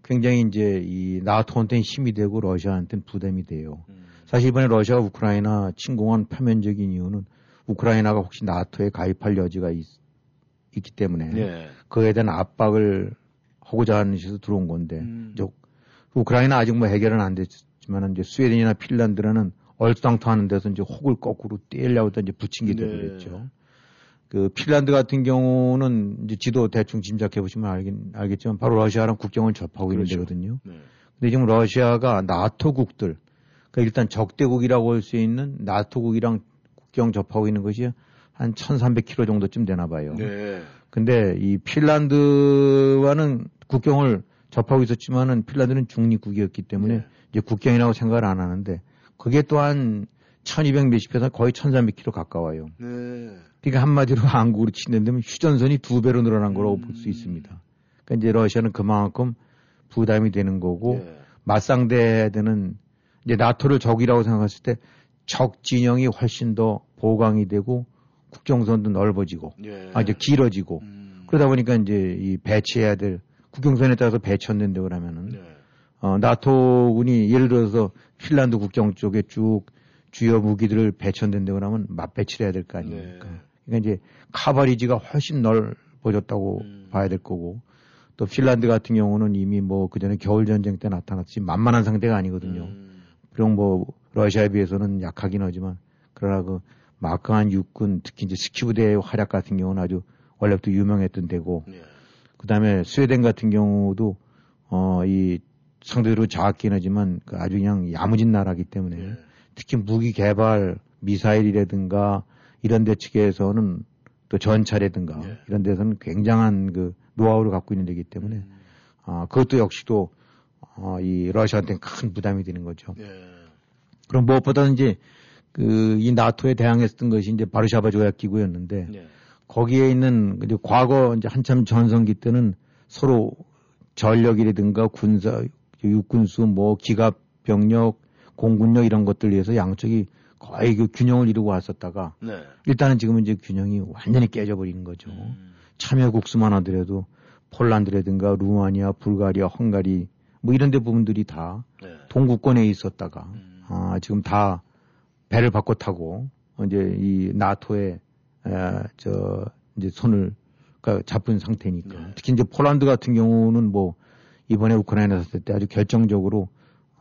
굉장히 이제 이 나토한테는 힘이 되고 러시아한테는 부담이 돼요.
음.
사실 이번에 러시아가 우크라이나 침공한 표면적인 이유는 우크라이나가 혹시 나토에 가입할 여지가 있, 기 때문에
예.
그에 대한 압박을 하고자 하는 식으로 들어온 건데
음.
이제 우크라이나 아직 뭐 해결은 안 됐지만 이제 스웨덴이나 핀란드라는 얼쌍통하는 데서 이제 혹을 거꾸로 떼려고 이제 붙인 게
네.
되버렸죠. 그 핀란드 같은 경우는 이제 지도 대충 짐작해 보시면 알긴, 알겠지만 바로 러시아랑 국경을 접하고
그렇죠.
있는 데거든요.
네.
근데 지금 러시아가 나토국들, 그러니까 일단 적대국이라고 할 수 있는 나토국이랑 국경 접하고 있는 것이 한 1300km 정도쯤 되나 봐요.
네.
근데 이 핀란드와는 국경을 접하고 있었지만은 핀란드는 중립국이었기 때문에
네.
이제 국경이라고 생각을 안 하는데 그게 또한 1200 몇십에서 거의 1300km 가까워요.
네.
그러니까 한마디로 한국으로 친다면 휴전선이 두 배로 늘어난 거라고
음.
볼수 있습니다. 그러니까 이제 러시아는 그만큼 부담이 되는 거고
예.
맞상대해야 되는 이제 나토를 적이라고 생각했을 때 적 진영이 훨씬 더 보강이 되고 국경선도 넓어지고
예.
아 이제 길어지고
음.
그러다 보니까 이제 이 배치해야 될 국경선에 따라서 배치한다고 그러면은
네.
어, 나토군이 예를 들어서 핀란드 국경 쪽에 쭉 주요 무기들을 배치한다고 그러면 맞배치를 해야 될 거 아닙니까?
네.
그러니까 이제 카바리지가 훨씬 넓어졌다고
음.
봐야 될 거고 또 핀란드 같은 경우는 이미 뭐 그전에 겨울 전쟁 때 나타났지 만만한 상태가 아니거든요.
음.
그럼 뭐 러시아에 비해서는 약하긴 하지만 그러나 그 마크한 육군 특히 이제 스키부대의 활약 같은 경우는 아주 원래부터 유명했던 데고
예.
그다음에 스웨덴 같은 경우도 어 이 상대적으로 작긴 하지만 그 아주 그냥 야무진 나라기 때문에
예.
특히 무기 개발 미사일이라든가 이런 데 측에서는 또 전차라든가
예.
이런 데서는 굉장한 그 노하우를 갖고 있는 데기 때문에
음.
아 그것도 역시도 어, 이 러시아한테는 큰 부담이 되는 거죠.
예.
그럼 무엇보다는 이제 그 이 나토에 대항했던 것이 이제 바르샤바 조약 기구였는데
예.
거기에 있는 이제 과거 이제 한참 전성기 때는 서로 전력이라든가 군사 육군수 뭐 기갑 병력 공군력 이런 것들 위해서 양쪽이 거의 그 균형을 이루고 왔었다가
네.
일단은 지금은 이제 균형이 완전히 깨져버리는 거죠.
음.
참여 국수만 하더라도 폴란드라든가 루마니아, 불가리아, 헝가리 뭐 이런 데 부분들이 다
네.
동구권에 있었다가
음.
아, 지금 다 배를 바꿔 타고 이제 이 나토에 에, 저 이제 손을 그러니까 잡은 상태니까
네.
특히 이제 폴란드 같은 경우는 뭐 이번에 우크라이나 사태 때 아주 결정적으로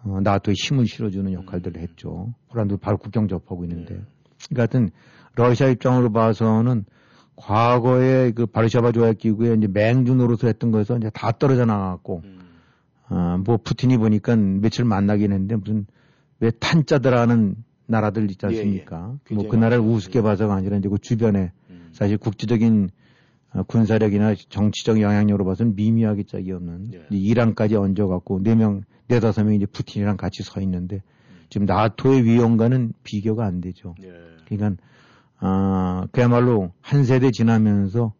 어, 나토에 힘을 실어주는 역할들을 했죠. 폴란드 바로 국경 접하고 있는데.
네.
그러니까 하여튼 러시아 입장으로 봐서는 과거에 그 바르샤바 조약 기구에 이제 맹주 노릇을 했던 거에서 이제 다 떨어져 나갔고
음.
어, 뭐 푸틴이 보니까 며칠 만나긴 했는데 무슨 왜 탄자들하는 나라들 있지
예, 예.
않습니까? 뭐
굉장히
그 나라를. 우습게
예.
봐서가 아니라 이제 그 주변에
음.
사실 국제적인 어, 군사력이나 정치적 영향력으로 봐서는 미미하게 짝이 없는
예.
이 이란까지 얹어갖고 네 명, 네 다섯 명이 이제 푸틴이랑 같이 서 있는데 지금 나토의 위험과는 비교가 안 되죠.
예.
그러니까 아 그야말로 한 세대 지나면서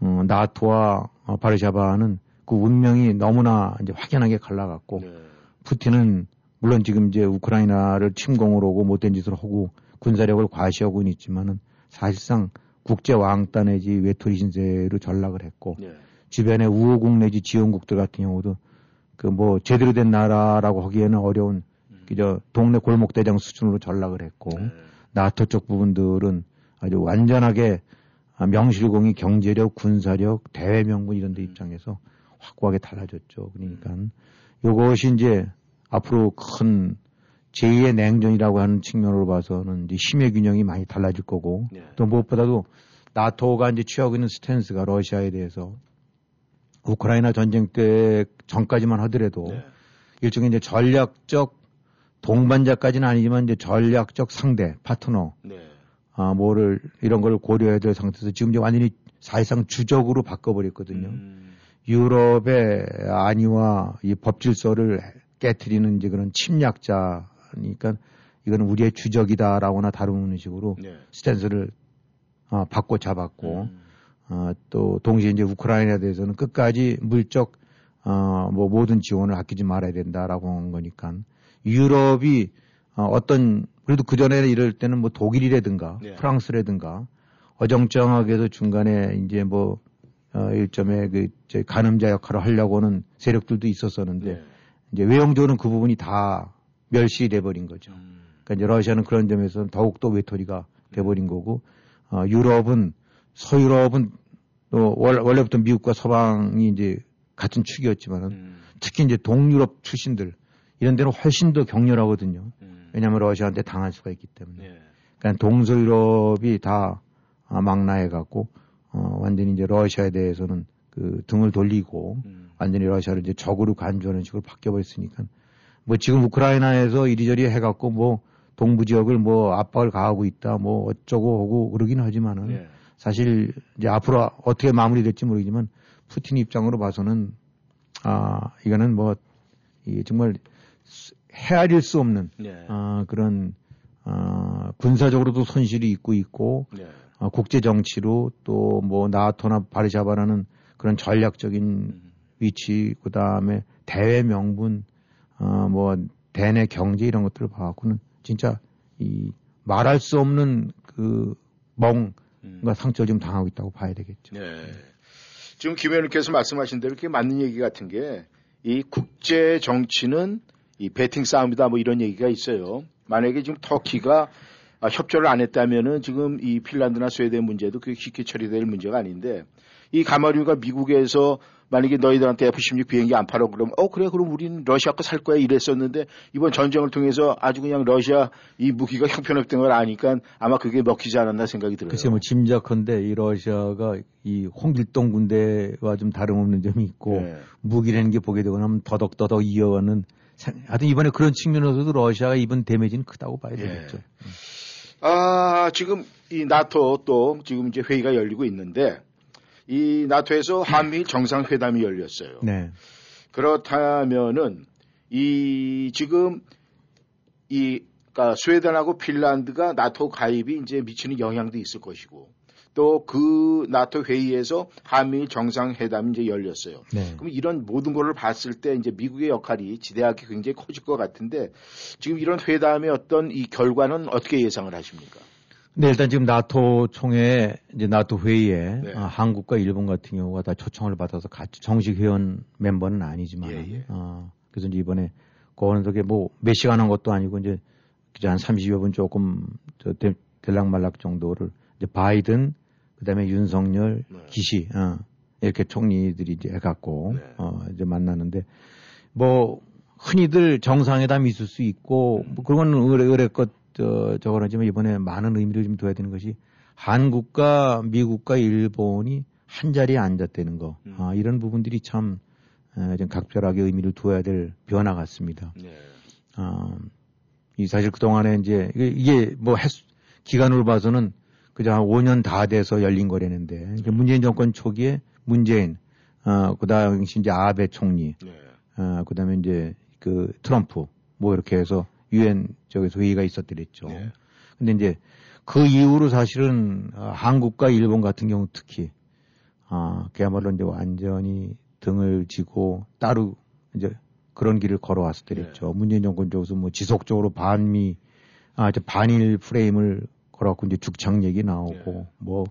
어, 나토와 어, 바르샤바는 그 운명이 너무나 이제 확연하게 갈라갔고
네.
푸틴은 물론 지금 이제 우크라이나를 침공을 오고 못된 짓을 하고 군사력을 과시하고는 있지만은 사실상 국제 왕따 내지 외톨이 신세로 전락을 했고
예.
주변의 우호국 내지 지원국들 같은 경우도 그 뭐 제대로 된 나라라고 하기에는 어려운 그저 동네 골목 대장 수준으로 전락을 했고
네.
나토 쪽 부분들은 아주 완전하게 아, 명실공히 경제력, 군사력, 대외 명분 이런 데 입장에서 확고하게 달라졌죠. 그러니까 이것이 이제 앞으로 큰 제2의 냉전이라고 하는 측면으로 봐서는 이제 힘의 균형이 많이 달라질 거고
네.
또 무엇보다도 나토가 이제 취하고 있는 스탠스가 러시아에 대해서 우크라이나 전쟁 때 전까지만 하더라도
네.
일종의 이제 전략적 동반자까지는 아니지만 이제 전략적 상대 파트너
네.
아 뭐를 이런 걸 고려해야 될 상태에서 지금 이제 완전히 사실상 주적으로 바꿔버렸거든요.
음.
유럽의 안위와 이 법질서를 깨뜨리는 이제 그런 침략자니까 이거는 우리의 주적이다라고나 다루는 식으로
네.
스탠스를 어, 바꿔 잡았고
음.
어, 또 동시에 이제 우크라이나에 대해서는 끝까지 물적 어, 뭐 모든 지원을 아끼지 말아야 된다라고 한 거니까 유럽이 어, 어떤 그래도 그 전에 이럴 때는 뭐 독일이라든가
네.
프랑스라든가 어정쩡하게도 중간에 이제 뭐 어, 일점의 그 가늠자 역할을 하려고 하는 세력들도 있었었는데
네.
이제 외형적으로는 그 부분이 다 멸시돼 버린 거죠.
음.
그러니까 이제 러시아는 그런 점에서는 더욱 더 외톨이가 돼 버린 거고 어, 유럽은 서유럽은 또 원- 원래부터 미국과 서방이 이제 같은 축이었지만은
음.
특히 이제 동유럽 출신들 이런 데는 훨씬 더 격렬하거든요.
음.
왜냐하면 러시아한테 당할 수가 있기 때문에.
예.
그러니까 동서유럽이 다 아, 망라해 갖고 어, 완전히 이제 러시아에 대해서는 그 등을 돌리고
음.
완전히 러시아를 이제 적으로 간주하는 식으로 바뀌어 버렸으니까 뭐 지금 우크라이나에서 이리저리 해갖고 뭐 동부 지역을 뭐 압박을 가하고 있다 뭐 어쩌고 하고 그러긴 하지만은
예.
사실 이제 앞으로 어떻게 마무리될지 모르지만 푸틴 입장으로 봐서는 아 이거는 뭐 이게 정말 수- 헤아릴 수 없는
예.
아 그런 아 군사적으로도 손실이 있고 있고
예.
어, 국제 정치로 또 뭐 나토나 바르샤바라는 그런 전략적인
음.
위치 그다음에 대외 명분 어 뭐 대내 경제 이런 것들을 봐갖고는 진짜 이 말할 수 없는 그 멍과
음.
상처를 좀 당하고 있다고 봐야 되겠죠.
예. 지금 김 의원님께서 말씀하신 대로 그게 맞는 얘기 같은 게 이 국제 정치는 이 배팅 싸움이다 뭐 이런 얘기가 있어요. 만약에 지금 터키가 아, 협조를 안 했다면은 지금 이 핀란드나 스웨덴 문제도 그게 쉽게 처리될 문제가 아닌데 이 가마류가 미국에서 만약에 너희들한테 F-16 비행기 안 팔아 그러면 어 그래 그럼 우리는 러시아 거 살 거야 이랬었는데 이번 전쟁을 통해서 아주 그냥 러시아 이 무기가 형편없던 걸 아니까 아마 그게 먹히지 않았나 생각이 들어요.
글쎄 뭐 짐작컨대 이 러시아가 이 홍길동 군대와 좀 다름없는 점이 있고
예.
무기라는 게 보게 되고 나면 더덕더덕 이어가는 상- 하여튼 이번에 그런 측면에서도 러시아가 입은 데미지는 크다고 봐야
예.
되겠죠.
아, 지금 이 나토 또 지금 이제 회의가 열리고 있는데 이 나토에서 한미 정상회담이 열렸어요.
네.
그렇다면은 이 지금 이 그러니까 스웨덴하고 핀란드가 나토 가입이 이제 미치는 영향도 있을 것이고 또 그 나토 회의에서 한미 정상회담이 이제 열렸어요.
네.
그럼 이런 모든 거를 봤을 때 이제 미국의 역할이 지대하게 굉장히 커질 것 같은데 지금 이런 회담의 어떤 이 결과는 어떻게 예상을 하십니까?
네, 일단 지금 나토 총회, 이제 나토 회의에
네.
아, 한국과 일본 같은 경우가 다 초청을 받아서 같이 정식 회원 멤버는 아니지만,
예, 예.
어, 그래서 이제 이번에 고원석에 뭐몇 시간 한 것도 아니고 이제 한 30여 분 조금 저 대- 들락말락 정도를 이제 바이든, 그 다음에 윤석열,
네.
기시, 어, 이렇게 총리들이 이제 해갖고,
네.
어, 이제 만나는데 뭐 흔히들 정상회담이 있을 수 있고 뭐 그건 의뢰, 의뢰껏 저, 저건 하지만 이번에 많은 의미를 좀 둬야 되는 것이 한국과 미국과 일본이 한 자리에 앉았다는 거
음.
아, 이런 부분들이 참 어, 좀 각별하게 의미를 두어야 될 변화 같습니다.
네.
아, 이 사실 그 동안에 이제 이게, 이게 뭐 횟수, 기간으로 봐서는 그저 한 5년 다 돼서 열린 거라는데 이제 문재인 정권 초기에 문재인 어, 그 다음 이제 아베 총리
네.
어, 그 다음에 이제 그 트럼프 뭐 이렇게 해서 유엔 저기서 회의가 있었더랬죠.
네.
근데 이제 그 이후로 사실은 어, 한국과 일본 같은 경우 특히 아, 그야말로 이제 완전히 등을 지고 따로 이제 그런 길을 걸어왔었더랬죠.
네.
문재인 정권 쪽에서 뭐 지속적으로 반미 아, 저 반일 프레임을 걸어갖고 이제 죽창 얘기 나오고
네.
뭐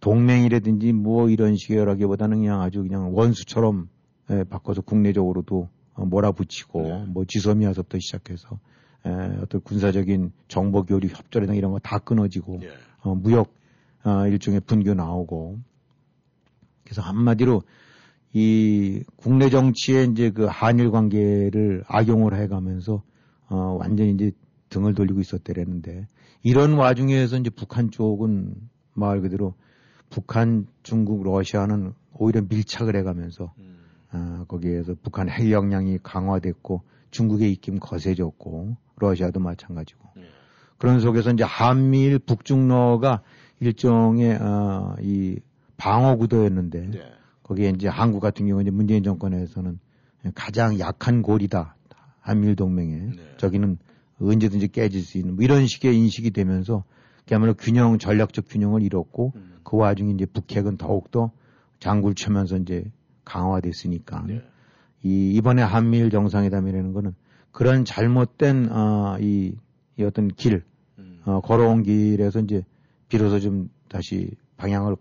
동맹이라든지 뭐 이런 식이라기보다는 그냥 아주 그냥 원수처럼 예, 바꿔서 국내적으로도 어, 몰아붙이고
네.
뭐 지소미아서부터 시작해서 에, 어떤 군사적인 정보 교류 협조라든가 이런 거 다 끊어지고
예.
어, 무역 어, 일종의 분교 나오고 그래서 한마디로 이 국내 정치에 이제 그 한일 관계를 악용을 해가면서 어, 완전히 이제 등을 돌리고 있었대라는데 이런 와중에서 이제 북한 쪽은 말 그대로 북한, 중국, 러시아는 오히려 밀착을 해가면서
음.
아, 거기에서 북한 핵 역량이 강화됐고 중국의 입김 거세졌고 러시아도 마찬가지고
네.
그런 속에서 이제 한미일 북중러가 일종의 어, 이 방어 구도였는데
네.
거기에 이제 한국 같은 경우 이제 문재인 정권에서는 가장 약한 골이다 한미일 동맹에
네.
저기는 언제든지 깨질 수 있는 뭐 이런 식의 인식이 되면서 그야말로 균형 전략적 균형을 잃었고
음.
그 와중에 이제 북핵은 더욱더 장구를 치면서 이제 강화됐으니까
네.
이 이번에 한미일 정상회담이라는 거는 그런 잘못된 어, 이, 이 어떤 길
음.
어, 걸어온 길에서 이제 비로소 좀 다시 방향을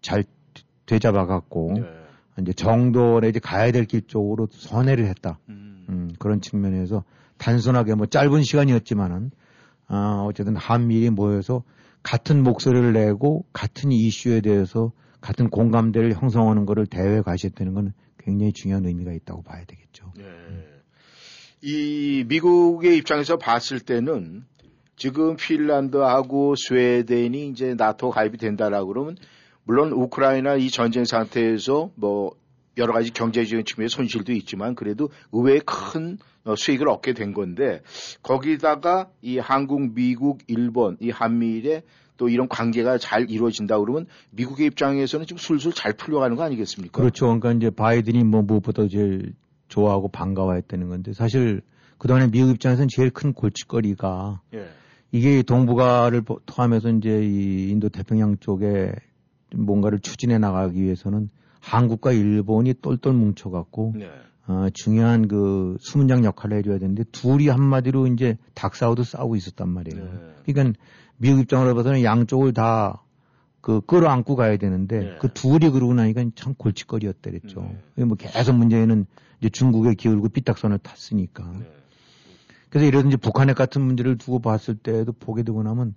잘 되잡아 갖고
네.
이제 정도 내지 가야 될 길 쪽으로 선회를 했다.
음.
음, 그런 측면에서 단순하게 뭐 짧은 시간이었지만은 어, 어쨌든 한미일이 모여서 같은 목소리를 내고 같은 이슈에 대해서 같은 공감대를 형성하는 것을 대회 가시했다는 건 굉장히 중요한 의미가 있다고 봐야 되겠죠.
네. 이 미국의 입장에서 봤을 때는 지금 핀란드하고 스웨덴이 이제 나토 가입이 된다라고 그러면 물론 우크라이나 이 전쟁 상태에서 뭐 여러 가지 경제적인 측면의 손실도 있지만 그래도 의외의 큰 어, 수익을 얻게 된 건데 거기다가 이 한국, 미국, 일본 이 한미일의 또 이런 관계가 잘 이루어진다 그러면 미국의 입장에서는 지금 술술 잘 풀려가는 거 아니겠습니까?
그렇죠. 그러니까 이제 바이든이 뭐 무엇보다 제일 좋아하고 반가워했다는 건데 사실 그동안에 미국 입장에서는 제일 큰 골칫거리가
예.
이게 동북아를 포함해서 이제 이 인도 태평양 쪽에 뭔가를 추진해 나가기 위해서는 한국과 일본이 똘똘 뭉쳐갖고
네.
어, 중요한 그 수문장 역할을 해줘야 되는데 둘이 한마디로 이제 닭싸우도 싸우고 있었단 말이에요.
네.
그러니까 미국 입장으로 봐서는 양쪽을 다 그 끌어안고 가야 되는데
네.
그 둘이 그러고 나니까 참 골칫거리였더랬죠.
네.
뭐 계속 문제는 이제 중국에 기울고 삐딱선을 탔으니까.
네.
그래서 이제 북한핵 같은 문제를 두고 봤을 때도 보게 되고 나면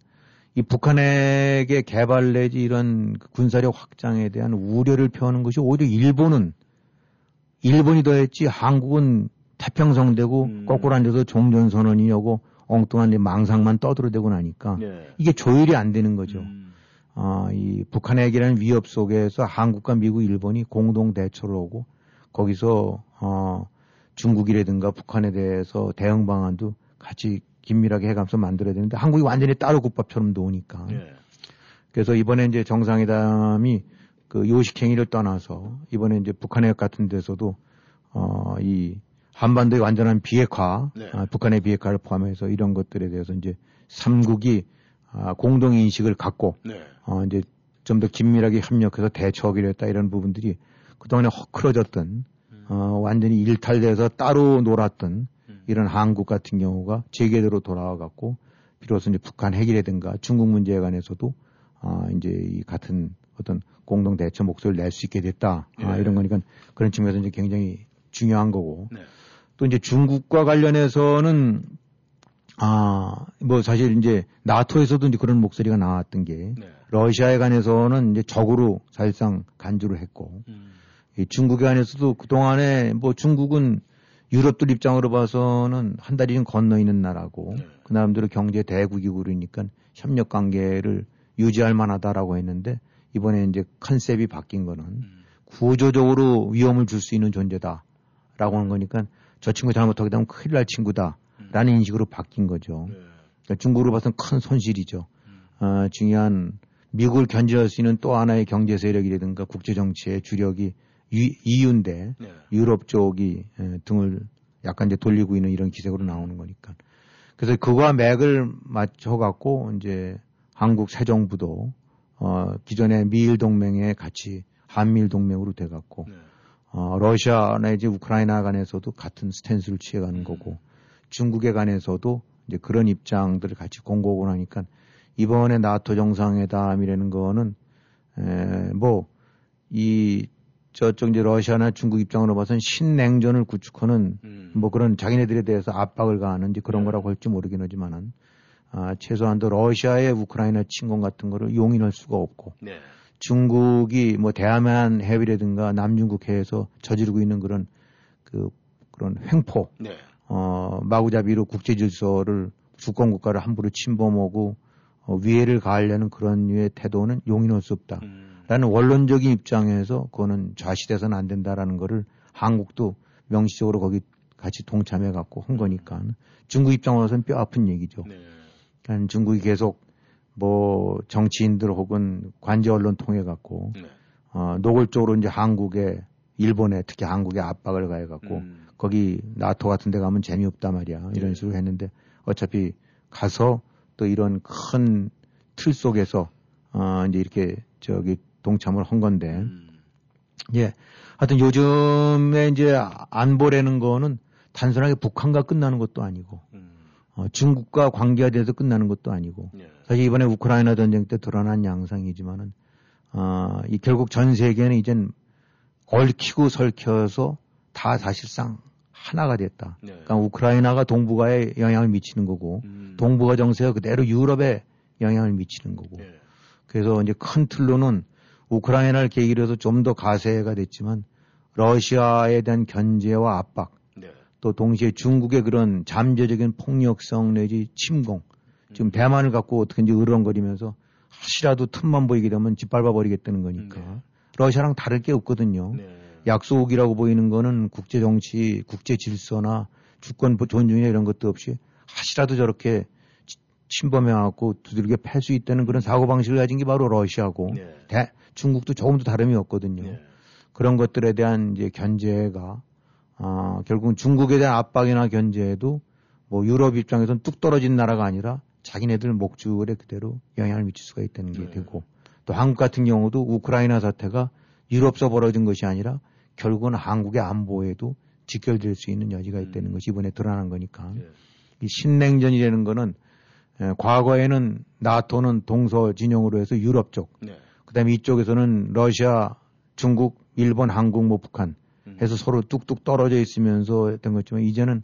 이 북한핵의 개발 내지 이런 그 군사력 확장에 대한 우려를 표하는 것이 오히려 일본은 일본이 더 했지 한국은 태평성되고
음.
거꾸로 앉아서 종전선언이냐고 엉뚱한 망상만 떠들어대고 나니까
네.
이게 조율이 안 되는 거죠.
음.
아, 이 북한핵이라는 위협 속에서 한국과 미국, 일본이 공동 대처를 하고 거기서 어, 중국이라든가 북한에 대해서 대응 방안도 같이 긴밀하게 해가면서 만들어야 되는데 한국이 완전히 따로 국밥처럼 놓으니까
네.
그래서 이번에 이제 정상회담이 그 요식행위를 떠나서 이번에 이제 북한핵 같은 데서도 어, 이 한반도의 완전한 비핵화,
네.
아, 북한의 비핵화를 포함해서 이런 것들에 대해서 이제 삼국이 아, 공동 인식을 갖고
네.
어, 이제 좀 더 긴밀하게 협력해서 대처하기로 했다 이런 부분들이 그동안에 허클어졌던 어, 완전히 일탈돼서 따로 놀았던
음.
이런 한국 같은 경우가 제게대로 돌아와 갖고 비로소 이제 북한 핵이라든가 중국 문제에 관해서도 아, 이제 이 같은 어떤 공동 대처 목소리를 낼 수 있게 됐다. 아,
예.
이런 거니까 그런 측면에서 이제 굉장히 중요한 거고.
네.
또 이제 중국과 관련해서는 아, 뭐 사실 이제 나토에서도 이제 그런 목소리가 나왔던 게
네.
러시아에 관해서는 이제 적으로 사실상 간주를 했고
음.
이 중국에 관해서도 그동안에 뭐 중국은 유럽들 입장으로 봐서는 한 달이 좀 건너 있는 나라고
네.
그 나름대로 경제 대국이고 그러니까 협력 관계를 유지할 만하다라고 했는데 이번에 이제 컨셉이 바뀐 거는
음.
구조적으로 위험을 줄 수 있는 존재다라고 하는 거니까 저 친구 잘못하게 되면 큰일 날 친구다라는 인식으로 바뀐 거죠.
네.
그러니까 중국으로 봐서는 큰 손실이죠.
음.
어, 중요한 미국을 견제할 수 있는 또 하나의 경제 세력이라든가 국제 정치의 주력이 유, EU인데
네.
유럽 쪽이 에, 등을 약간 이제 돌리고 있는 이런 기색으로 나오는 거니까. 그래서 그와 맥을 맞춰 갖고 이제 한국 새 정부도 어, 기존의 미일 동맹에 같이 한미일 동맹으로 돼 갖고
네.
어, 러시아나 이제 우크라이나 간에서도 같은 스탠스를 취해가는 거고 중국에 관해서도 이제 그런 입장들을 같이 공고하고 나니까 이번에 나토 정상회담이라는 거는 에, 뭐이 저쪽 이제 러시아나 중국 입장으로 봐서는 신냉전을 구축하는
음.
뭐 그런 자기네들에 대해서 압박을 가하는 이제 그런
네.
거라고 할지 모르긴 하지만은 아, 최소한도 러시아의 우크라이나 침공 같은 거를 용인할 수가 없고
네.
중국이 뭐 대한한 해비라든가 남중국 해에서 저지르고 있는 그런 그 그런 횡포
네.
어 마구잡이로 국제 질서를 주권 국가를 함부로 침범하고 어, 위해를 가하려는 그런 류의 태도는 용인할 수 없다.
음.
라는 원론적인 입장에서 그거는 좌시돼서는 안 된다라는 거를 한국도 명시적으로 거기 같이 동참해 갖고 한 거니까 중국 입장으로서는 뼈 아픈 얘기죠.
네.
그러니까 중국이 계속 뭐 정치인들 혹은 관제 언론 통해 갖고
네.
어, 노골적으로 이제 한국에 일본에 특히 한국에 압박을 가해 갖고
음.
거기 나토 같은 데 가면 재미없다 말이야. 이런
네.
식으로 했는데 어차피 가서 또 이런 큰 틀 속에서 어, 이제 이렇게 저기 동참을 한 건데
음.
예. 하여튼 요즘에 이제 안보라는 거는 단순하게 북한과 끝나는 것도 아니고
음.
어, 중국과 관계가 돼서 끝나는 것도 아니고
네.
사실 이번에 우크라이나 전쟁 때 드러난 양상이지만은 어, 이 결국 전 세계는 이젠 얽히고 설켜서 다 사실상 하나가 됐다.
네.
그러니까 우크라이나가 동북아에 영향을 미치는 거고
음.
동북아 정세가 그대로 유럽에 영향을 미치는 거고
네.
그래서 이제 큰 틀로는 우크라이나를 계기로 해서 좀 더 가세가 됐지만 러시아에 대한 견제와 압박
네.
또 동시에 중국의 그런 잠재적인 폭력성 내지 침공 지금 대만을 갖고 어떻게든지 으렁거리면서 하시라도 틈만 보이게 되면 짓밟아 버리겠다는 거니까
네.
러시아랑 다를 게 없거든요.
네.
약속이라고 보이는 거는 국제 정치, 국제 질서나 주권 존중이나 이런 것도 없이 하시라도 저렇게 치- 침범해갖고 두들겨 팰 수 있다는 그런 사고방식을 가진 게 바로 러시아고
네.
대- 중국도 조금도 다름이 없거든요.
네.
그런 것들에 대한 이제 견제가 아, 결국은 중국에 대한 압박이나 견제에도 뭐 유럽 입장에서는 뚝 떨어진 나라가 아니라 자기네들 목줄에 그대로 영향을 미칠 수가 있다는 게
네.
되고 또 한국 같은 경우도 우크라이나 사태가 유럽서 벌어진 것이 아니라 결국은 한국의 안보에도 직결될 수 있는 여지가 있다는
음.
것이 이번에 드러난 거니까
네.
이 신냉전이라는 거는 에, 과거에는 나토는 동서 진영으로 해서 유럽 쪽
네.
그다음에 이쪽에서는 러시아, 중국, 일본, 한국, 뭐 북한
음.
해서 서로 뚝뚝 떨어져 있으면서 했던 것지만 이제는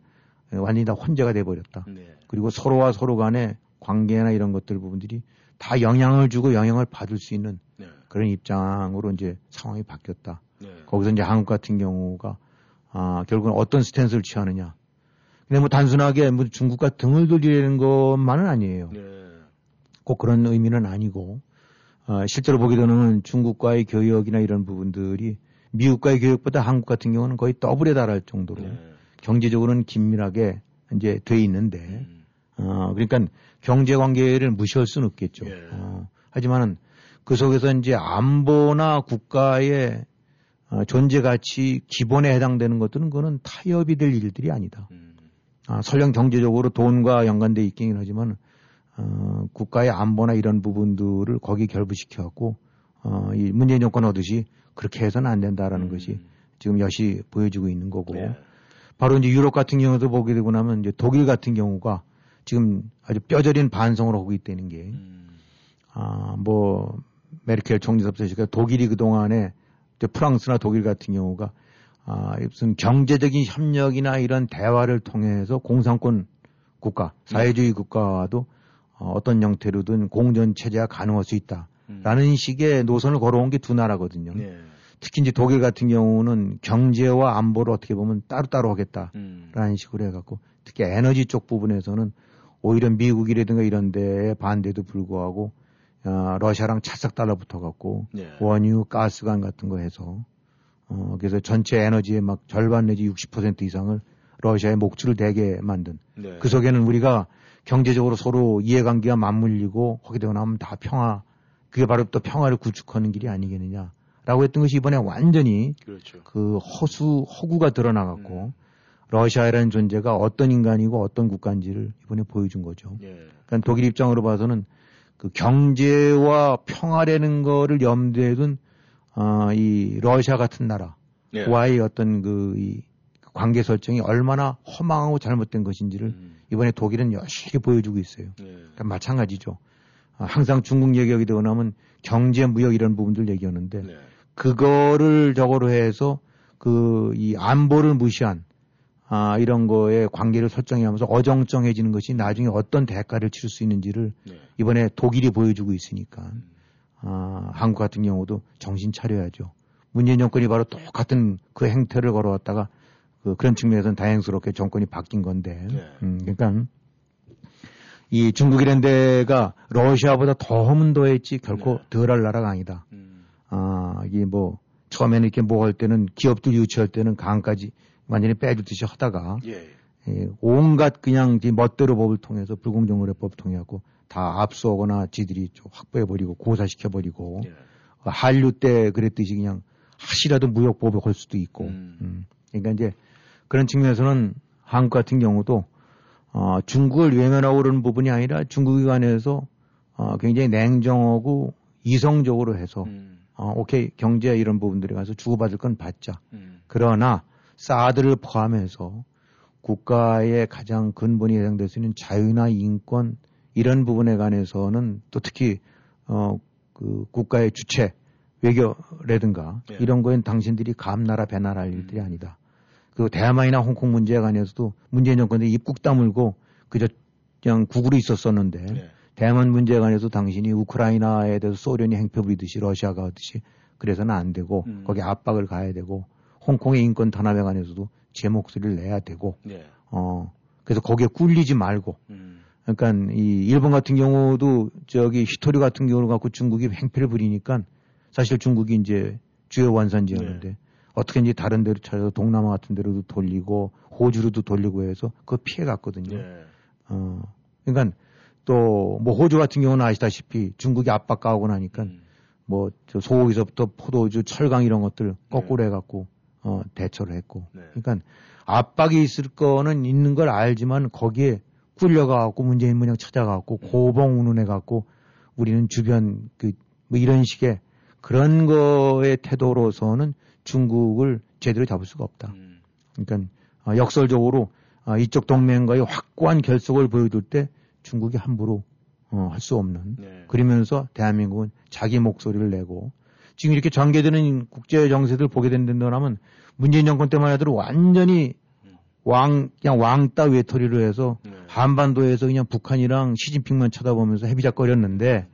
완전히 다 혼재가 돼 버렸다.
네.
그리고 서로와 서로 간의 관계나 이런 것들 부분들이 다 영향을 주고 영향을 받을 수 있는
네.
그런 입장으로 이제 상황이 바뀌었다.
네.
거기서 이제 한국 같은 경우가 아, 결국은 어떤 스탠스를 취하느냐. 근데 뭐 단순하게 뭐 중국과 등을 돌리는 것만은 아니에요.
네.
꼭 그런 의미는 아니고 어, 실제로 보게 되는 중국과의 교역이나 이런 부분들이 미국과의 교역보다 한국 같은 경우는 거의 더블에 달할 정도로
네.
경제적으로는 긴밀하게 이제 돼 있는데
음.
어, 그러니까 경제 관계를 무시할 수는 없겠죠.
예.
어, 하지만은 그 속에서 이제 안보나 국가의 어, 존재 가치 기본에 해당되는 것들은 그거는 타협이 될 일들이 아니다.
음.
아, 설령 경제적으로 돈과 연관돼 있긴 하지만 어, 국가의 안보나 이런 부분들을 거기 결부시켜 갖고 어, 이 문재인 정권 하듯이 그렇게 해서는 안 된다라는
음.
것이 지금 여시 보여주고 있는 거고
네.
바로 이제 유럽 같은 경우도 보게 되고 나면 이제 독일 같은 경우가 지금 아주 뼈저린 반성을 하고 있다는 게
음.
아, 뭐, 메르켈 총리서부터 독일이 그동안에 이제 프랑스나 독일 같은 경우가 아, 무슨 경제적인 협력이나 이런 대화를 통해서 공산권 국가, 사회주의 국가와도 어, 어떤 형태로든 공전 체제가 가능할 수 있다.
음.
라는 식의 노선을 걸어온 게 두 나라거든요.
네.
특히 이제 독일 같은 경우는 경제와 안보를 어떻게 보면 따로따로 하겠다.
음.
라는 식으로 해갖고 특히 에너지 쪽 부분에서는 오히려 미국이라든가 이런 데에 반대도 불구하고 어, 러시아랑 찰싹 달라붙어갖고
네.
원유, 가스관 같은 거 해서 어, 그래서 전체 에너지의 막 절반 내지 60% 이상을 러시아의 목줄을 대게 만든
네.
그 속에는 우리가 경제적으로 서로 이해관계가 맞물리고 하게 되고 나면 다 평화 그게 바로 또 평화를 구축하는 길이 아니겠느냐라고 했던 것이 이번에 완전히
그렇죠.
그 허수 허구가 드러나갖고
음.
러시아라는 존재가 어떤 인간이고 어떤 국가인지를 이번에 보여준 거죠.
예.
그러니까 독일 입장으로 봐서는 그 경제와 평화라는 거를 염두에 둔, 어, 이 러시아 같은
예.
나라와의 어떤 그, 이 관계 설정이 얼마나 허망하고 잘못된 것인지를
음.
이번에 독일은 열심히 보여주고 있어요.
예.
그러니까 마찬가지죠. 아, 항상 중국 얘기하게 되고 나면 경제, 무역 이런 부분들 얘기하는데
네.
그거를 저거로 해서 그 이 안보를 무시한 아 이런 거에 관계를 설정하면서 어정쩡해지는 것이 나중에 어떤 대가를 치를 수 있는지를
네.
이번에 독일이 보여주고 있으니까 아 한국 같은 경우도 정신 차려야죠. 문재인 정권이 바로 똑같은 그 행태를 걸어왔다가 그 그런 측면에서는 다행스럽게 정권이 바뀐 건데
네.
음, 그러니까 이 중국이란 데가 러시아보다 더 허문도했지 결코
네.
덜할 나라가 아니다.
음.
아, 이게 뭐, 처음에는 이렇게 뭐 할 때는 기업들 유치할 때는 강까지 완전히 빼주듯이 하다가,
예.
예, 온갖 그냥 이 멋대로 법을 통해서 불공정거래법 통해갖고 다 압수하거나 지들이 좀 확보해버리고 고사시켜버리고,
예.
한류 때 그랬듯이 그냥 하시라도 무역법을 걸 수도 있고,
음.
음. 그러니까 이제 그런 측면에서는 한국 같은 경우도 어, 중국을 외면하고 그러는 부분이 아니라 중국에 관해서 어, 굉장히 냉정하고 이성적으로 해서
음.
어, 오케이 경제 이런 부분들에 가서 주고받을 건 받자.
음.
그러나 사드를 포함해서 국가의 가장 근본이 해당될 수 있는 자유나 인권 이런 부분에 관해서는 또 특히 어, 그 국가의 주체 외교라든가
예.
이런 거엔 당신들이 감나라 배나라 할 일들이
음.
아니다. 그 대만이나 홍콩 문제에 관해서도 문재인 정권이 입국 다물고 그저 그냥 국으로 있었었는데
네.
대만 문제에 관해서 당신이 우크라이나에 대해서 소련이 행패 부리듯이 러시아가 하듯이 그래서는 안 되고
음.
거기 압박을 가야 되고 홍콩의 인권 탄압에 관해서도 제 목소리를 내야 되고
네.
어 그래서 거기에 꿀리지 말고
음.
그러니까 이 일본 같은 경우도 저기 히토리 같은 경우를 갖고 중국이 행패를 부리니까 사실 중국이 이제 주요 원산지였는데
네.
어떻게 이제 다른 데로 찾아서 동남아 같은 데로도 돌리고 호주로도 돌리고 해서 그거 피해 갔거든요.
네.
어 그러니까 또 뭐 호주 같은 경우는 아시다시피 중국이 압박가하고 나니까
음.
뭐저 소고기서부터 포도주, 철강 이런 것들 거꾸로 해갖고 어 대처를 했고
네.
그러니까 압박이 있을 거는 있는 걸 알지만 거기에 꿀려가갖고 문재인 문양 찾아가갖고
음.
고봉 운운해갖고 우리는 주변 그 뭐 이런 식의 그런 거의 태도로서는 중국을 제대로 잡을 수가 없다.
음.
그러니까 어, 역설적으로 어, 이쪽 동맹과의 확고한 결속을 보여줄 때 중국이 함부로 어, 할 수 없는
네.
그러면서 대한민국은 자기 목소리를 내고 지금 이렇게 전개되는 국제 정세들 보게 된다면 문재인 정권 때만 해도 완전히 왕 그냥 왕따 외톨이로 해서
네.
한반도에서 그냥 북한이랑 시진핑만 쳐다보면서 해비작거렸는데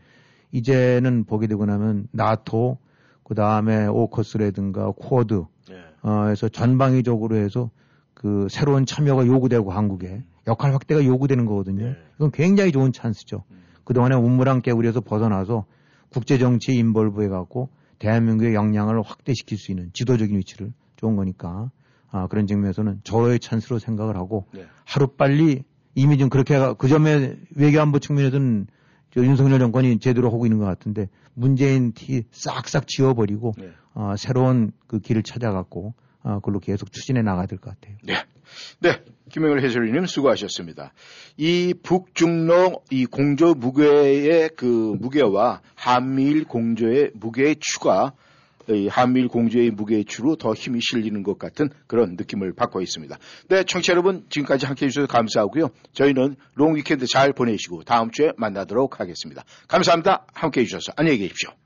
이제는 보게 되고 나면 나토 그 다음에 오커스라든가 쿼드
네.
어, 해서 전방위적으로 해서 그 새로운 참여가 요구되고 한국에 역할 확대가 요구되는 거거든요.
네.
이건 굉장히 좋은 찬스죠.
음.
그동안에 우물랑 깨우리에서 벗어나서 국제 정치에 인벌브해 갖고 대한민국의 역량을 확대시킬 수 있는 지도적인 위치를 좋은 거니까 아, 그런 측면에서는 저의 찬스로 생각을 하고
네.
하루빨리 이미 좀 그렇게 가- 그 점에 외교안보 측면에서는 저 윤석열 정권이 제대로 하고 있는 것 같은데 문재인 티 싹싹 지워버리고
네.
어, 새로운 그 길을 찾아갖고 어, 그걸로 계속 추진해 나가야 될 것 같아요.
네. 네. 김영일 해설위원님 수고하셨습니다. 이 북중러 이 공조 무게의 그 무게와 한미일 공조의 무게의 추가 이 한미일 공조의 무게의 추로 더 힘이 실리는 것 같은 그런 느낌을 받고 있습니다. 네, 청취자 여러분 지금까지 함께해 주셔서 감사하고요. 저희는 long weekend 잘 보내시고 다음 주에 만나도록 하겠습니다. 감사합니다. 함께해 주셔서 안녕히 계십시오.